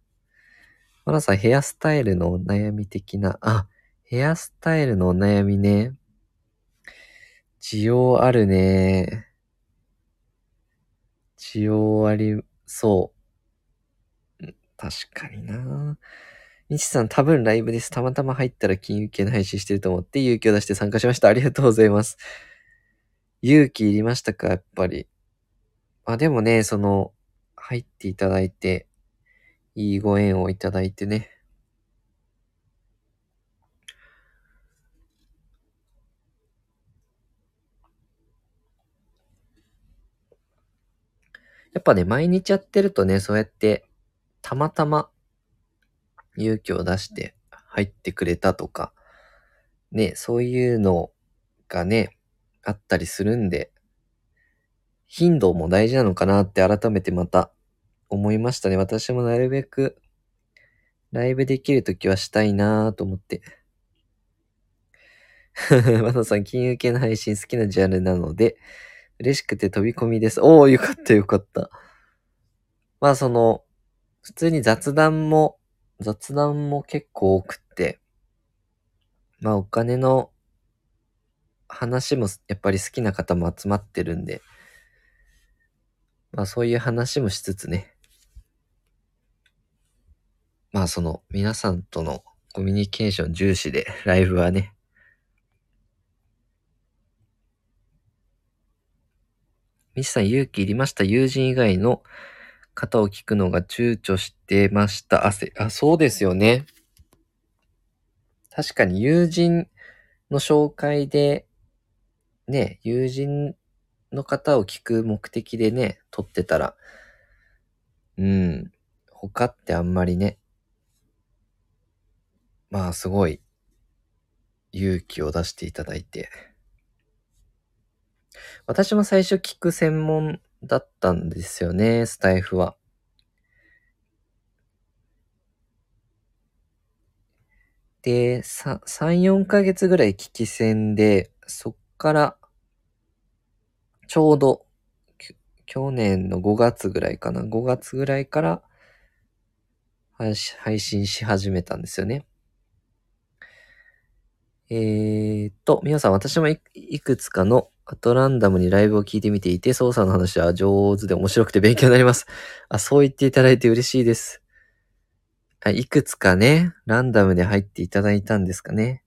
S1: まなさん、ヘアスタイルのお悩み的な、あ、ヘアスタイルのお悩みね。需要あるね。需要ありそう。確かになみちさん、多分ライブです。たまたま入ったら金融系の配信してると思って勇気を出して参加しました。ありがとうございます。勇気いりましたか？やっぱり。まあ、でもね、その、入っていただいて、いいご縁をいただいてね。やっぱね、毎日やってるとね、そうやって、たまたま勇気を出して入ってくれたとか、ね、そういうのがね、あったりするんで、頻度も大事なのかなって改めてまた思いましたね。私もなるべくライブできるときはしたいなぁと思って。まささん、金融系の配信好きなジャンルなので、嬉しくて飛び込みです。おー、よかったよかった。まあその、普通に雑談も、雑談も結構多くって、まあお金の話もやっぱり好きな方も集まってるんで、まあそういう話もしつつね、まあその皆さんとのコミュニケーション重視でライブはね、ミシさん勇気いりました。友人以外の方を聞くのが躊躇してました。あ、せ、あ、そうですよね。確かに友人の紹介で、ね、友人の方を聞く目的でね、撮ってたら、うん、他ってあんまりね、まあすごい勇気を出していただいて、私も最初聞く専門だったんですよね、スタイフは。で、3、4ヶ月ぐらい聞き戦で、そっから、ちょうど、去年の5月ぐらいかな。5月ぐらいから配信し始めたんですよね。えー、っと、皆さん私もいくつかのアトランダムにライブを聞いてみていて、操作の話は上手で面白くて勉強になります。あ、そう言っていただいて嬉しいです。あいくつかね、ランダムで入っていただいたんですかね。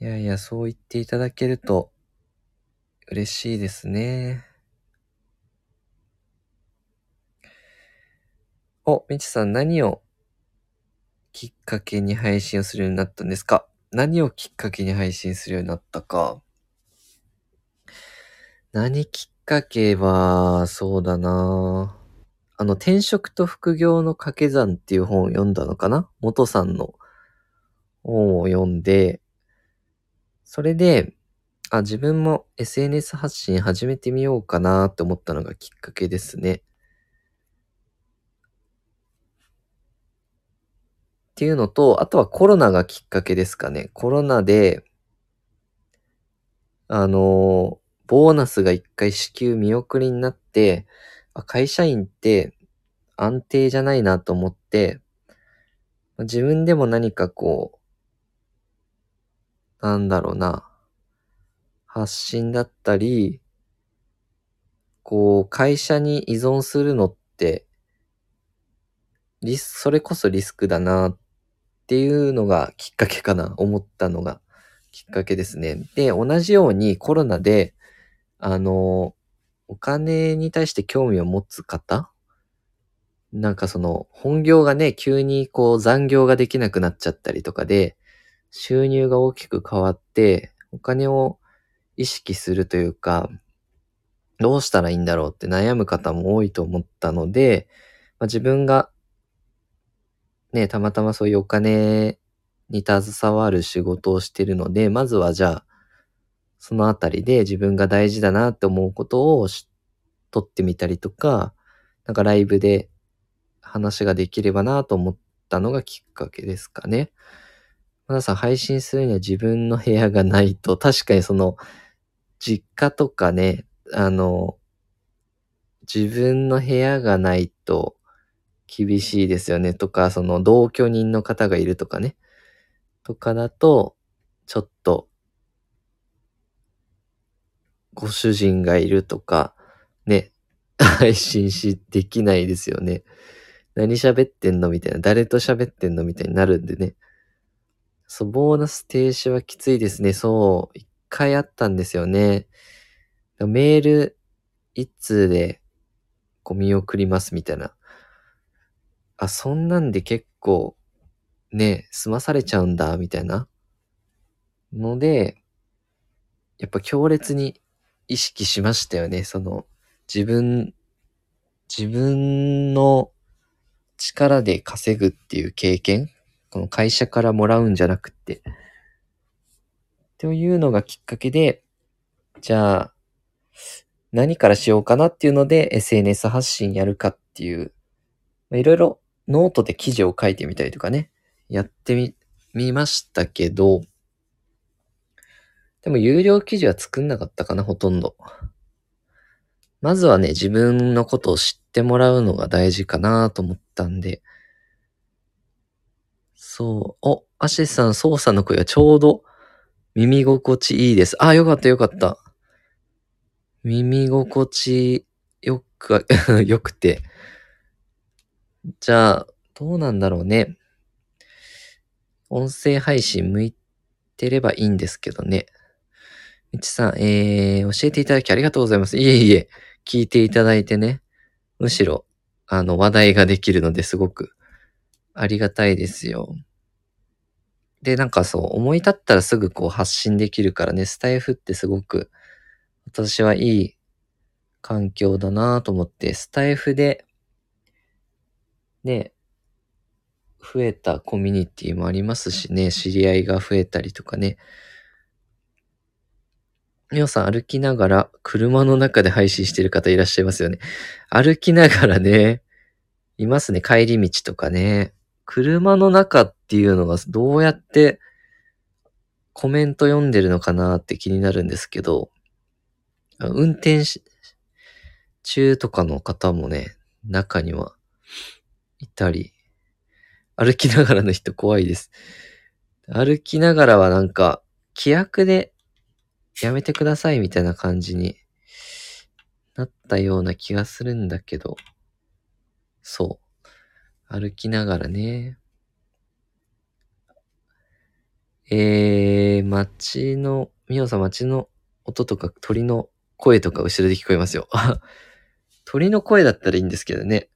S1: いやいや、そう言っていただけると嬉しいですね。お、みちさん何をきっかけに配信をするようになったんですか？何をきっかけに配信するようになったか。何きっかけは、そうだなあの、転職と副業の掛け算っていう本を読んだのかな？元さんの本を読んで、それで、あ、自分も SNS 発信始めてみようかなって思ったのがきっかけですね。っていうのと、あとはコロナがきっかけですかね。コロナで、あの、ボーナスが一回支給見送りになって、会社員って安定じゃないなと思って、自分でも何かこう、なんだろうな、発信だったり、こう、会社に依存するのって、リス、それこそリスクだなっっていうのがきっかけかな、思ったのがきっかけですね。で、同じようにコロナで、あの、お金に対して興味を持つ方なんかその、本業がね、急にこう残業ができなくなっちゃったりとかで、収入が大きく変わって、お金を意識するというか、どうしたらいいんだろうって悩む方も多いと思ったので、まあ、自分がね、たまたまそういうお金に携わる仕事をしてるので、まずはじゃあ、そのあたりで自分が大事だなって思うことをし撮ってみたりとか、なんかライブで話ができればなと思ったのがきっかけですかね。皆さん配信するには自分の部屋がないと、確かにその、実家とかね、あの、自分の部屋がないと厳しいですよねとか、その同居人の方がいるとかね、とかだと、ちょっと、ご主人がいるとか、ね、配信し、できないですよね。何喋ってんのみたいな。誰と喋ってんのみたいになるんでね。そう、ボーナス停止はきついですね。そう、一回あったんですよね。メール一通で、こう見送りますみたいな。あ、そんなんで結構、ね、済まされちゃうんだ、みたいな。ので、やっぱ強烈に意識しましたよね。その、自分、自分の力で稼ぐっていう経験この会社からもらうんじゃなくて。というのがきっかけで、じゃあ、何からしようかなっていうので SNS 発信やるかっていう、いろいろノートで記事を書いてみたりとかね、やってみ、みましたけど、でも有料記事は作んなかったかな、ほとんど。まずはね、自分のことを知ってもらうのが大事かなと思ったんで、そう。お、アシスさん、操作の声はちょうど耳心地いいです。あ、よかったよかった。耳心地よく、よくて。じゃあ、どうなんだろうね。音声配信向いてればいいんですけどね。みちさん、えー、教えていただきありがとうございます。いえいえ、聞いていただいてね。むしろ、あの、話題ができるのですごくありがたいですよ。で、なんかそう、思い立ったらすぐこう発信できるからね、スタイフってすごく、私はいい環境だなと思って、スタイフで、ね、増えたコミュニティもありますしね、知り合いが増えたりとかね。皆さん歩きながら車の中で配信してる方いらっしゃいますよね。歩きながらね、いますね。帰り道とかね。車の中っていうのがどうやってコメント読んでるのかなって気になるんですけど、運転中とかの方もね、中にはいたり、歩きながらの人怖いです。歩きながらはなんか、規約でやめてくださいみたいな感じになったような気がするんだけど、そう。歩きながらね。えー、街の、みおさん街の音とか鳥の声とか後ろで聞こえますよ。鳥の声だったらいいんですけどね。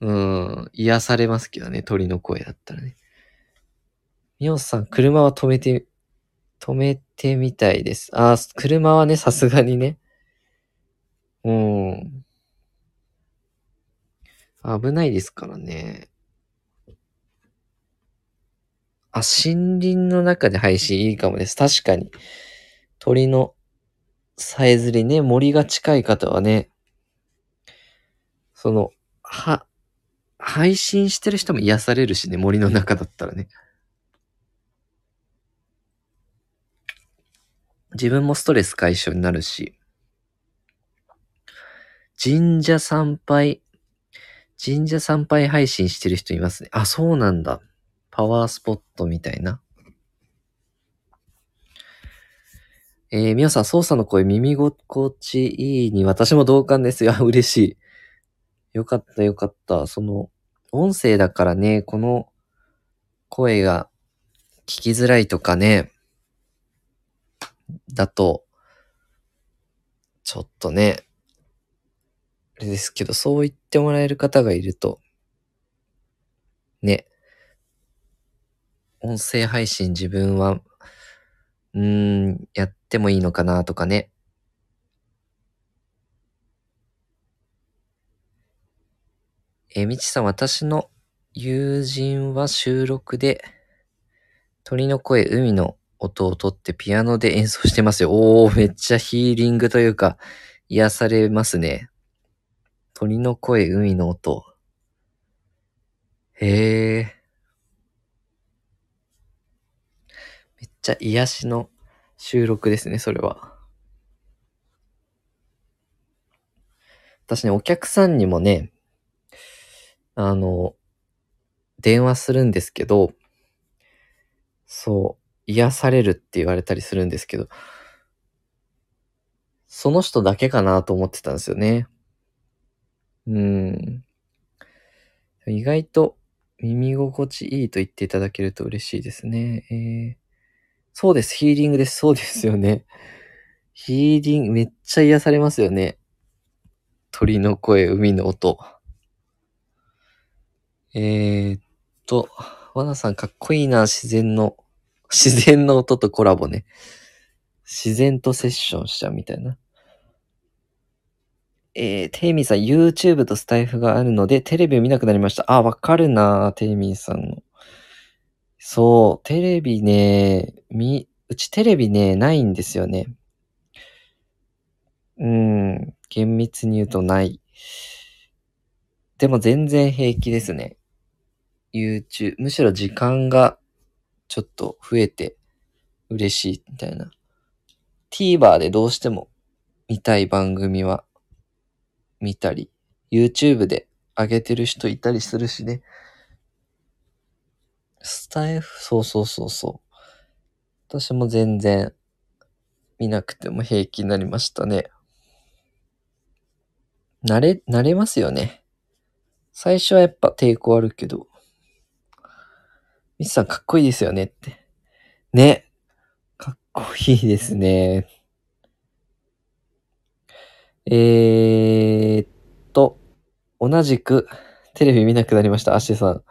S1: うん、癒されますけどね、鳥の声だったらね。みおさん、車は止めて、止めてみたいです。あ、車はね、さすがにね。うん。危ないですからね。あ、森林の中で配信いいかもです。確かに。鳥のさえずりね、森が近い方はね、その、は、配信してる人も癒されるしね、森の中だったらね。自分もストレス解消になるし、神社参拝、神社参拝配信してる人いますね。あ、そうなんだ。パワースポットみたいな。えー、皆さん、操作の声耳心地いいに私も同感ですよ。嬉しい。よかったよかった。その、音声だからね、この声が聞きづらいとかね、だと、ちょっとね、あれですけど、そう言ってもらえる方がいると、ね、音声配信自分は、うーん、やってもいいのかなとかね。えー、みちさん、私の友人は収録で、鳥の声、海の音をとってピアノで演奏してますよ。おー、めっちゃヒーリングというか、癒されますね。鳥の声、海の音。へえ。めっちゃ癒しの収録ですね、それは。私ね、お客さんにもね、あの、電話するんですけど、そう、癒されるって言われたりするんですけど、その人だけかなと思ってたんですよね。うん。意外と耳心地いいと言っていただけると嬉しいですね。えー、そうです、ヒーリングです。そうですよね。ヒーリング、めっちゃ癒されますよね。鳥の声、海の音。えー、っと、わなさんかっこいいな、自然の、自然の音とコラボね。自然とセッションしちゃうみたいな。えー、テイミーさん、YouTube とスタイフがあるので、テレビを見なくなりました。あ、わかるなテイミーさんの。そう、テレビね、み、うちテレビね、ないんですよね。うん、厳密に言うとない。でも全然平気ですね。YouTube、むしろ時間がちょっと増えて嬉しいみたいな。TVer でどうしても見たい番組は見たり、YouTube で上げてる人いたりするしね。スタイフ、そうそうそうそう。私も全然見なくても平気になりましたね。慣れ、慣れますよね。最初はやっぱ抵抗あるけど。ミスさんかっこいいですよねって。ね。かっこいいですね。えー、っと、同じくテレビ見なくなりました、アシェさ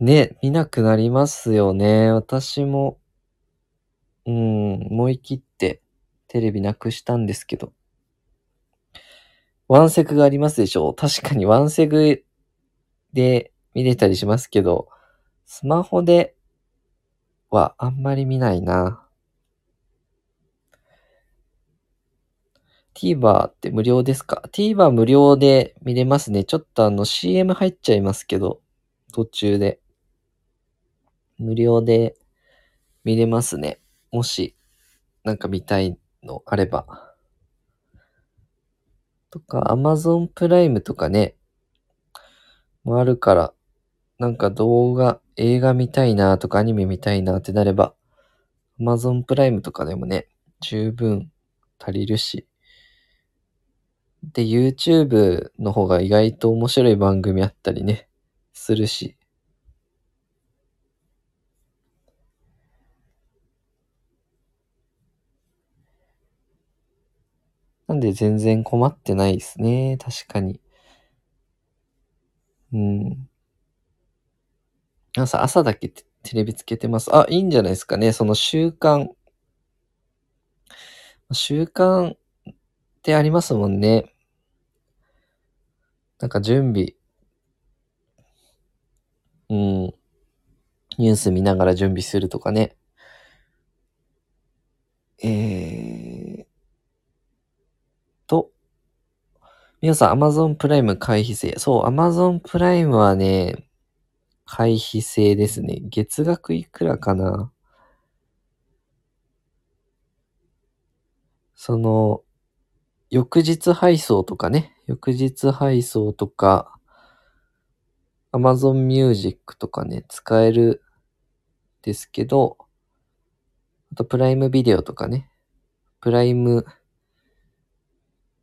S1: ん。ね、見なくなりますよね。私も、うん、思い切ってテレビなくしたんですけど。ワンセグがありますでしょう確かにワンセグで見れたりしますけど、スマホではあんまり見ないな。TVer って無料ですか ?TVer 無料で見れますね。ちょっとあの CM 入っちゃいますけど、途中で。無料で見れますね。もし、なんか見たいのあれば。とか、Amazon プライムとかね、もあるから、なんか動画、映画見たいなとかアニメ見たいなってなれば、Amazon プライムとかでもね、十分足りるし。で、YouTube の方が意外と面白い番組あったりね、するし。なんで全然困ってないですね。確かに。うん。朝、朝だけテレビつけてます。あ、いいんじゃないですかね。その習慣。習慣ってありますもんね。なんか準備。うん。ニュース見ながら準備するとかね。えーと、皆さん Amazon プライム回避制。そう、Amazon プライムはね、回避制ですね。月額いくらかな？その、翌日配送とかね。翌日配送とか、Amazon Music とかね、使えるですけど、あとプライムビデオとかね。プライム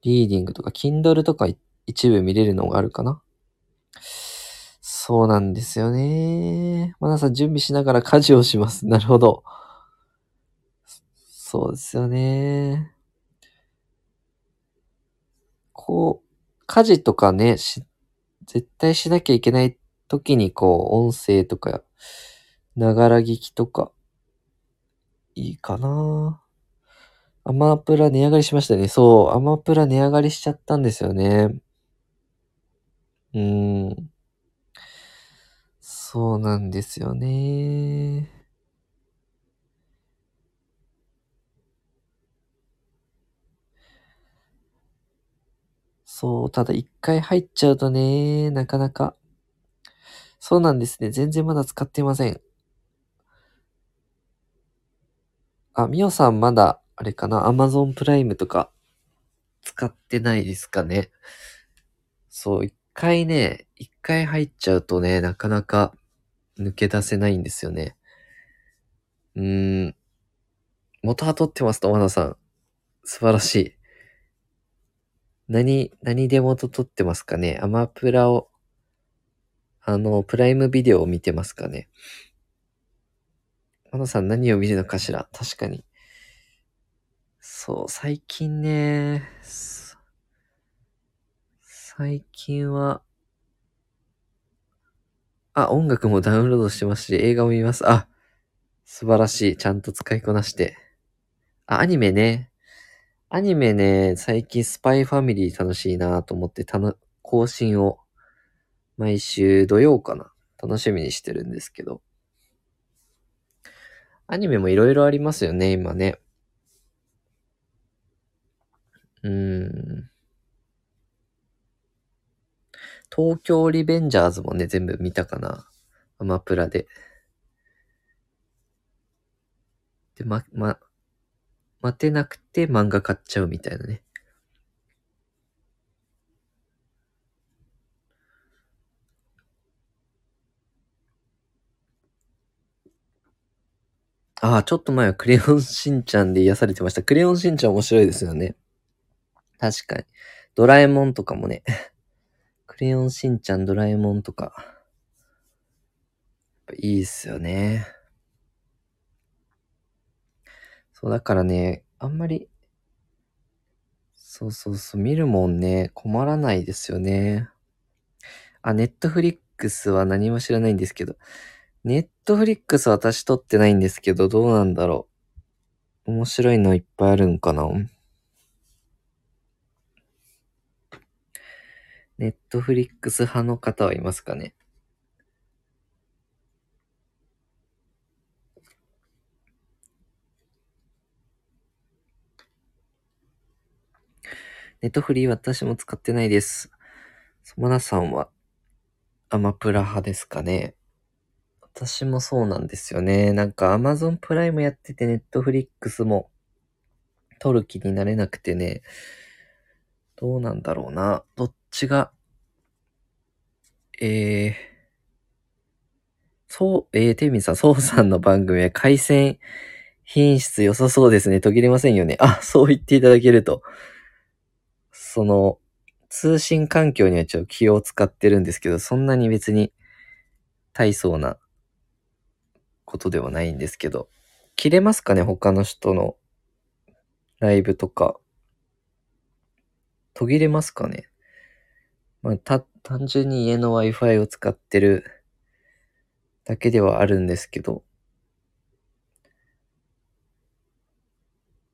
S1: リーディングとか、Kindle とか一部見れるのがあるかな？そうなんですよね。まなさん準備しながら家事をします。なるほど。そうですよね。こう、家事とかね、し、絶対しなきゃいけない時にこう、音声とか、ながら聞きとか、いいかなアマプラ値上がりしましたね。そう、アマプラ値上がりしちゃったんですよね。うーん。そうなんですよね。そう、ただ一回入っちゃうとね、なかなか。そうなんですね。全然まだ使っていません。あ、みおさんまだ、あれかな、アマゾンプライムとか、使ってないですかね。そう、一回ね、一回入っちゃうとね、なかなか抜け出せないんですよね。うーん。元は取ってますと、マナさん。素晴らしい。何、何で元取ってますかね？アマプラを、あの、プライムビデオを見てますかね？マナさん何を見るのかしら？確かに。そう、最近ね、最近は、あ、音楽もダウンロードしてますし、映画も見ます。あ、素晴らしい。ちゃんと使いこなして。あ、アニメね。アニメね、最近スパイファミリー楽しいなと思って、たの、更新を毎週土曜かな。楽しみにしてるんですけど。アニメもいろいろありますよね、今ね。うーん。東京リベンジャーズもね、全部見たかな。アマプラで。で、ま、ま、待てなくて漫画買っちゃうみたいなね。ああ、ちょっと前はクレヨンしんちゃんで癒されてました。クレヨンしんちゃん面白いですよね。確かに。ドラえもんとかもね。クレヨンしんちゃん、ドラえもんとか。いいっすよね。そう、だからね、あんまり、そうそうそう、見るもんね、困らないですよね。あ、ネットフリックスは何も知らないんですけど、ネットフリックス私撮ってないんですけど、どうなんだろう。面白いのいっぱいあるんかなネットフリックス派の方はいますかね？ネットフリー私も使ってないです。そまなさんはアマプラ派ですかね？私もそうなんですよね。なんか Amazon プライムやってて Netflix も撮る気になれなくてね。どうなんだろうな。どっちが、えー、そう、えー、テミさん、そうさんの番組は回線品質良さそうですね。途切れませんよね。あ、そう言っていただけると。その、通信環境にはちょっと気を使ってるんですけど、そんなに別に大層なことではないんですけど、切れますかね？他の人のライブとか。途切れますかね？まあ、た、単純に家の Wi-Fi を使ってるだけではあるんですけど、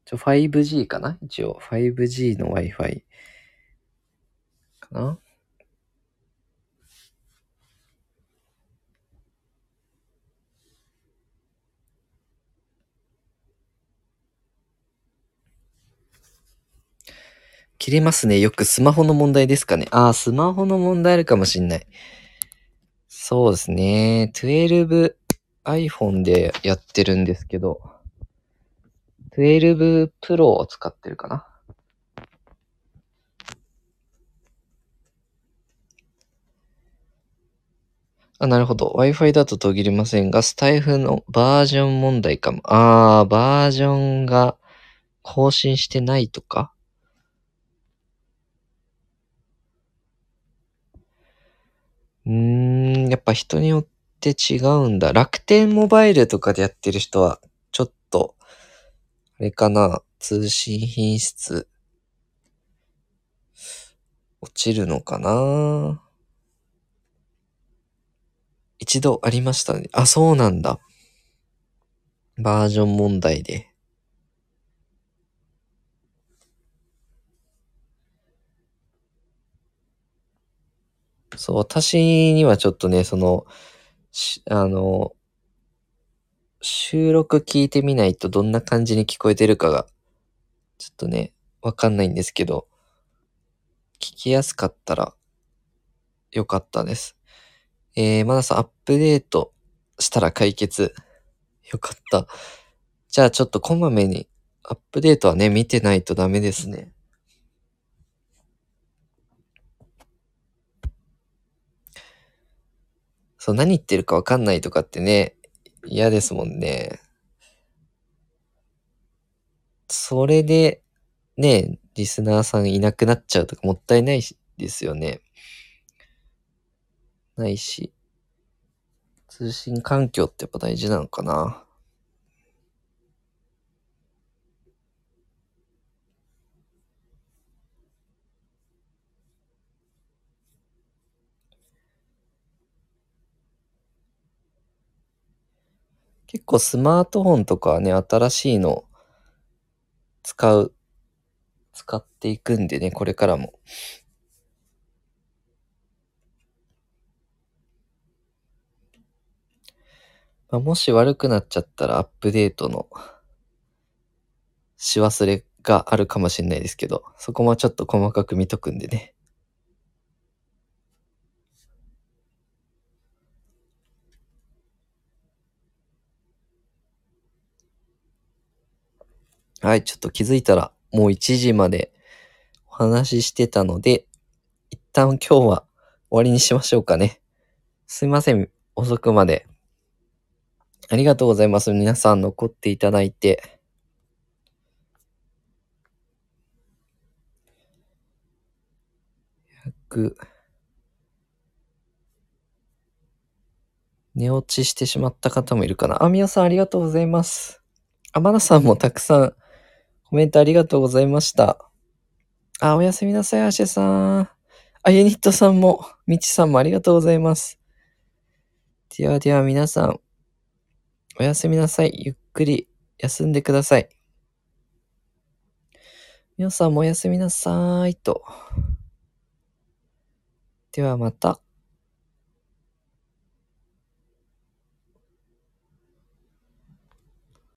S1: ちょ、5G かな？一応、5G の Wi-Fi かな？切れますね。よくスマホの問題ですかね。ああ、スマホの問題あるかもしんない。そうですね。12 iPhone でやってるんですけど、12 Pro を使ってるかな。あ、なるほど。Wi-Fi だと途切れませんが、スタイフのバージョン問題かも。あー、バージョンが更新してないとか？うーん、やっぱ人によって違うんだ。楽天モバイルとかでやってる人は、ちょっと、あれかな、通信品質。落ちるのかな一度ありましたね。あ、そうなんだ。バージョン問題で。そう、私にはちょっとね、その、しあの、収録聞いてみないとどんな感じに聞こえてるかが、ちょっとね、わかんないんですけど、聞きやすかったらよかったです。えー、まださアップデートしたら解決。よかった。じゃあちょっとこまめにアップデートはね、見てないとダメですね。そう、何言ってるかわかんないとかってね、嫌ですもんね。それで、ね、リスナーさんいなくなっちゃうとかもったいないですよね。ないし。通信環境ってやっぱ大事なのかな。結構スマートフォンとかはね、新しいの使う、使っていくんでね、これからも。まあ、もし悪くなっちゃったらアップデートのし忘れがあるかもしれないですけど、そこもちょっと細かく見とくんでね。はい、ちょっと気づいたらもう1時までお話ししてたので、一旦今日は終わりにしましょうかね。すいません、遅くまで。ありがとうございます。皆さん残っていただいて。100寝落ちしてしまった方もいるかな。あ、みやさんありがとうございます。あ、まなさんもたくさんコメントありがとうございました。あ、おやすみなさい、アシェさん。あ、ユニットさんも、みちさんもありがとうございます。ではでは皆さん、おやすみなさい。ゆっくり休んでください。皆さんもおやすみなさーいと。ではまた。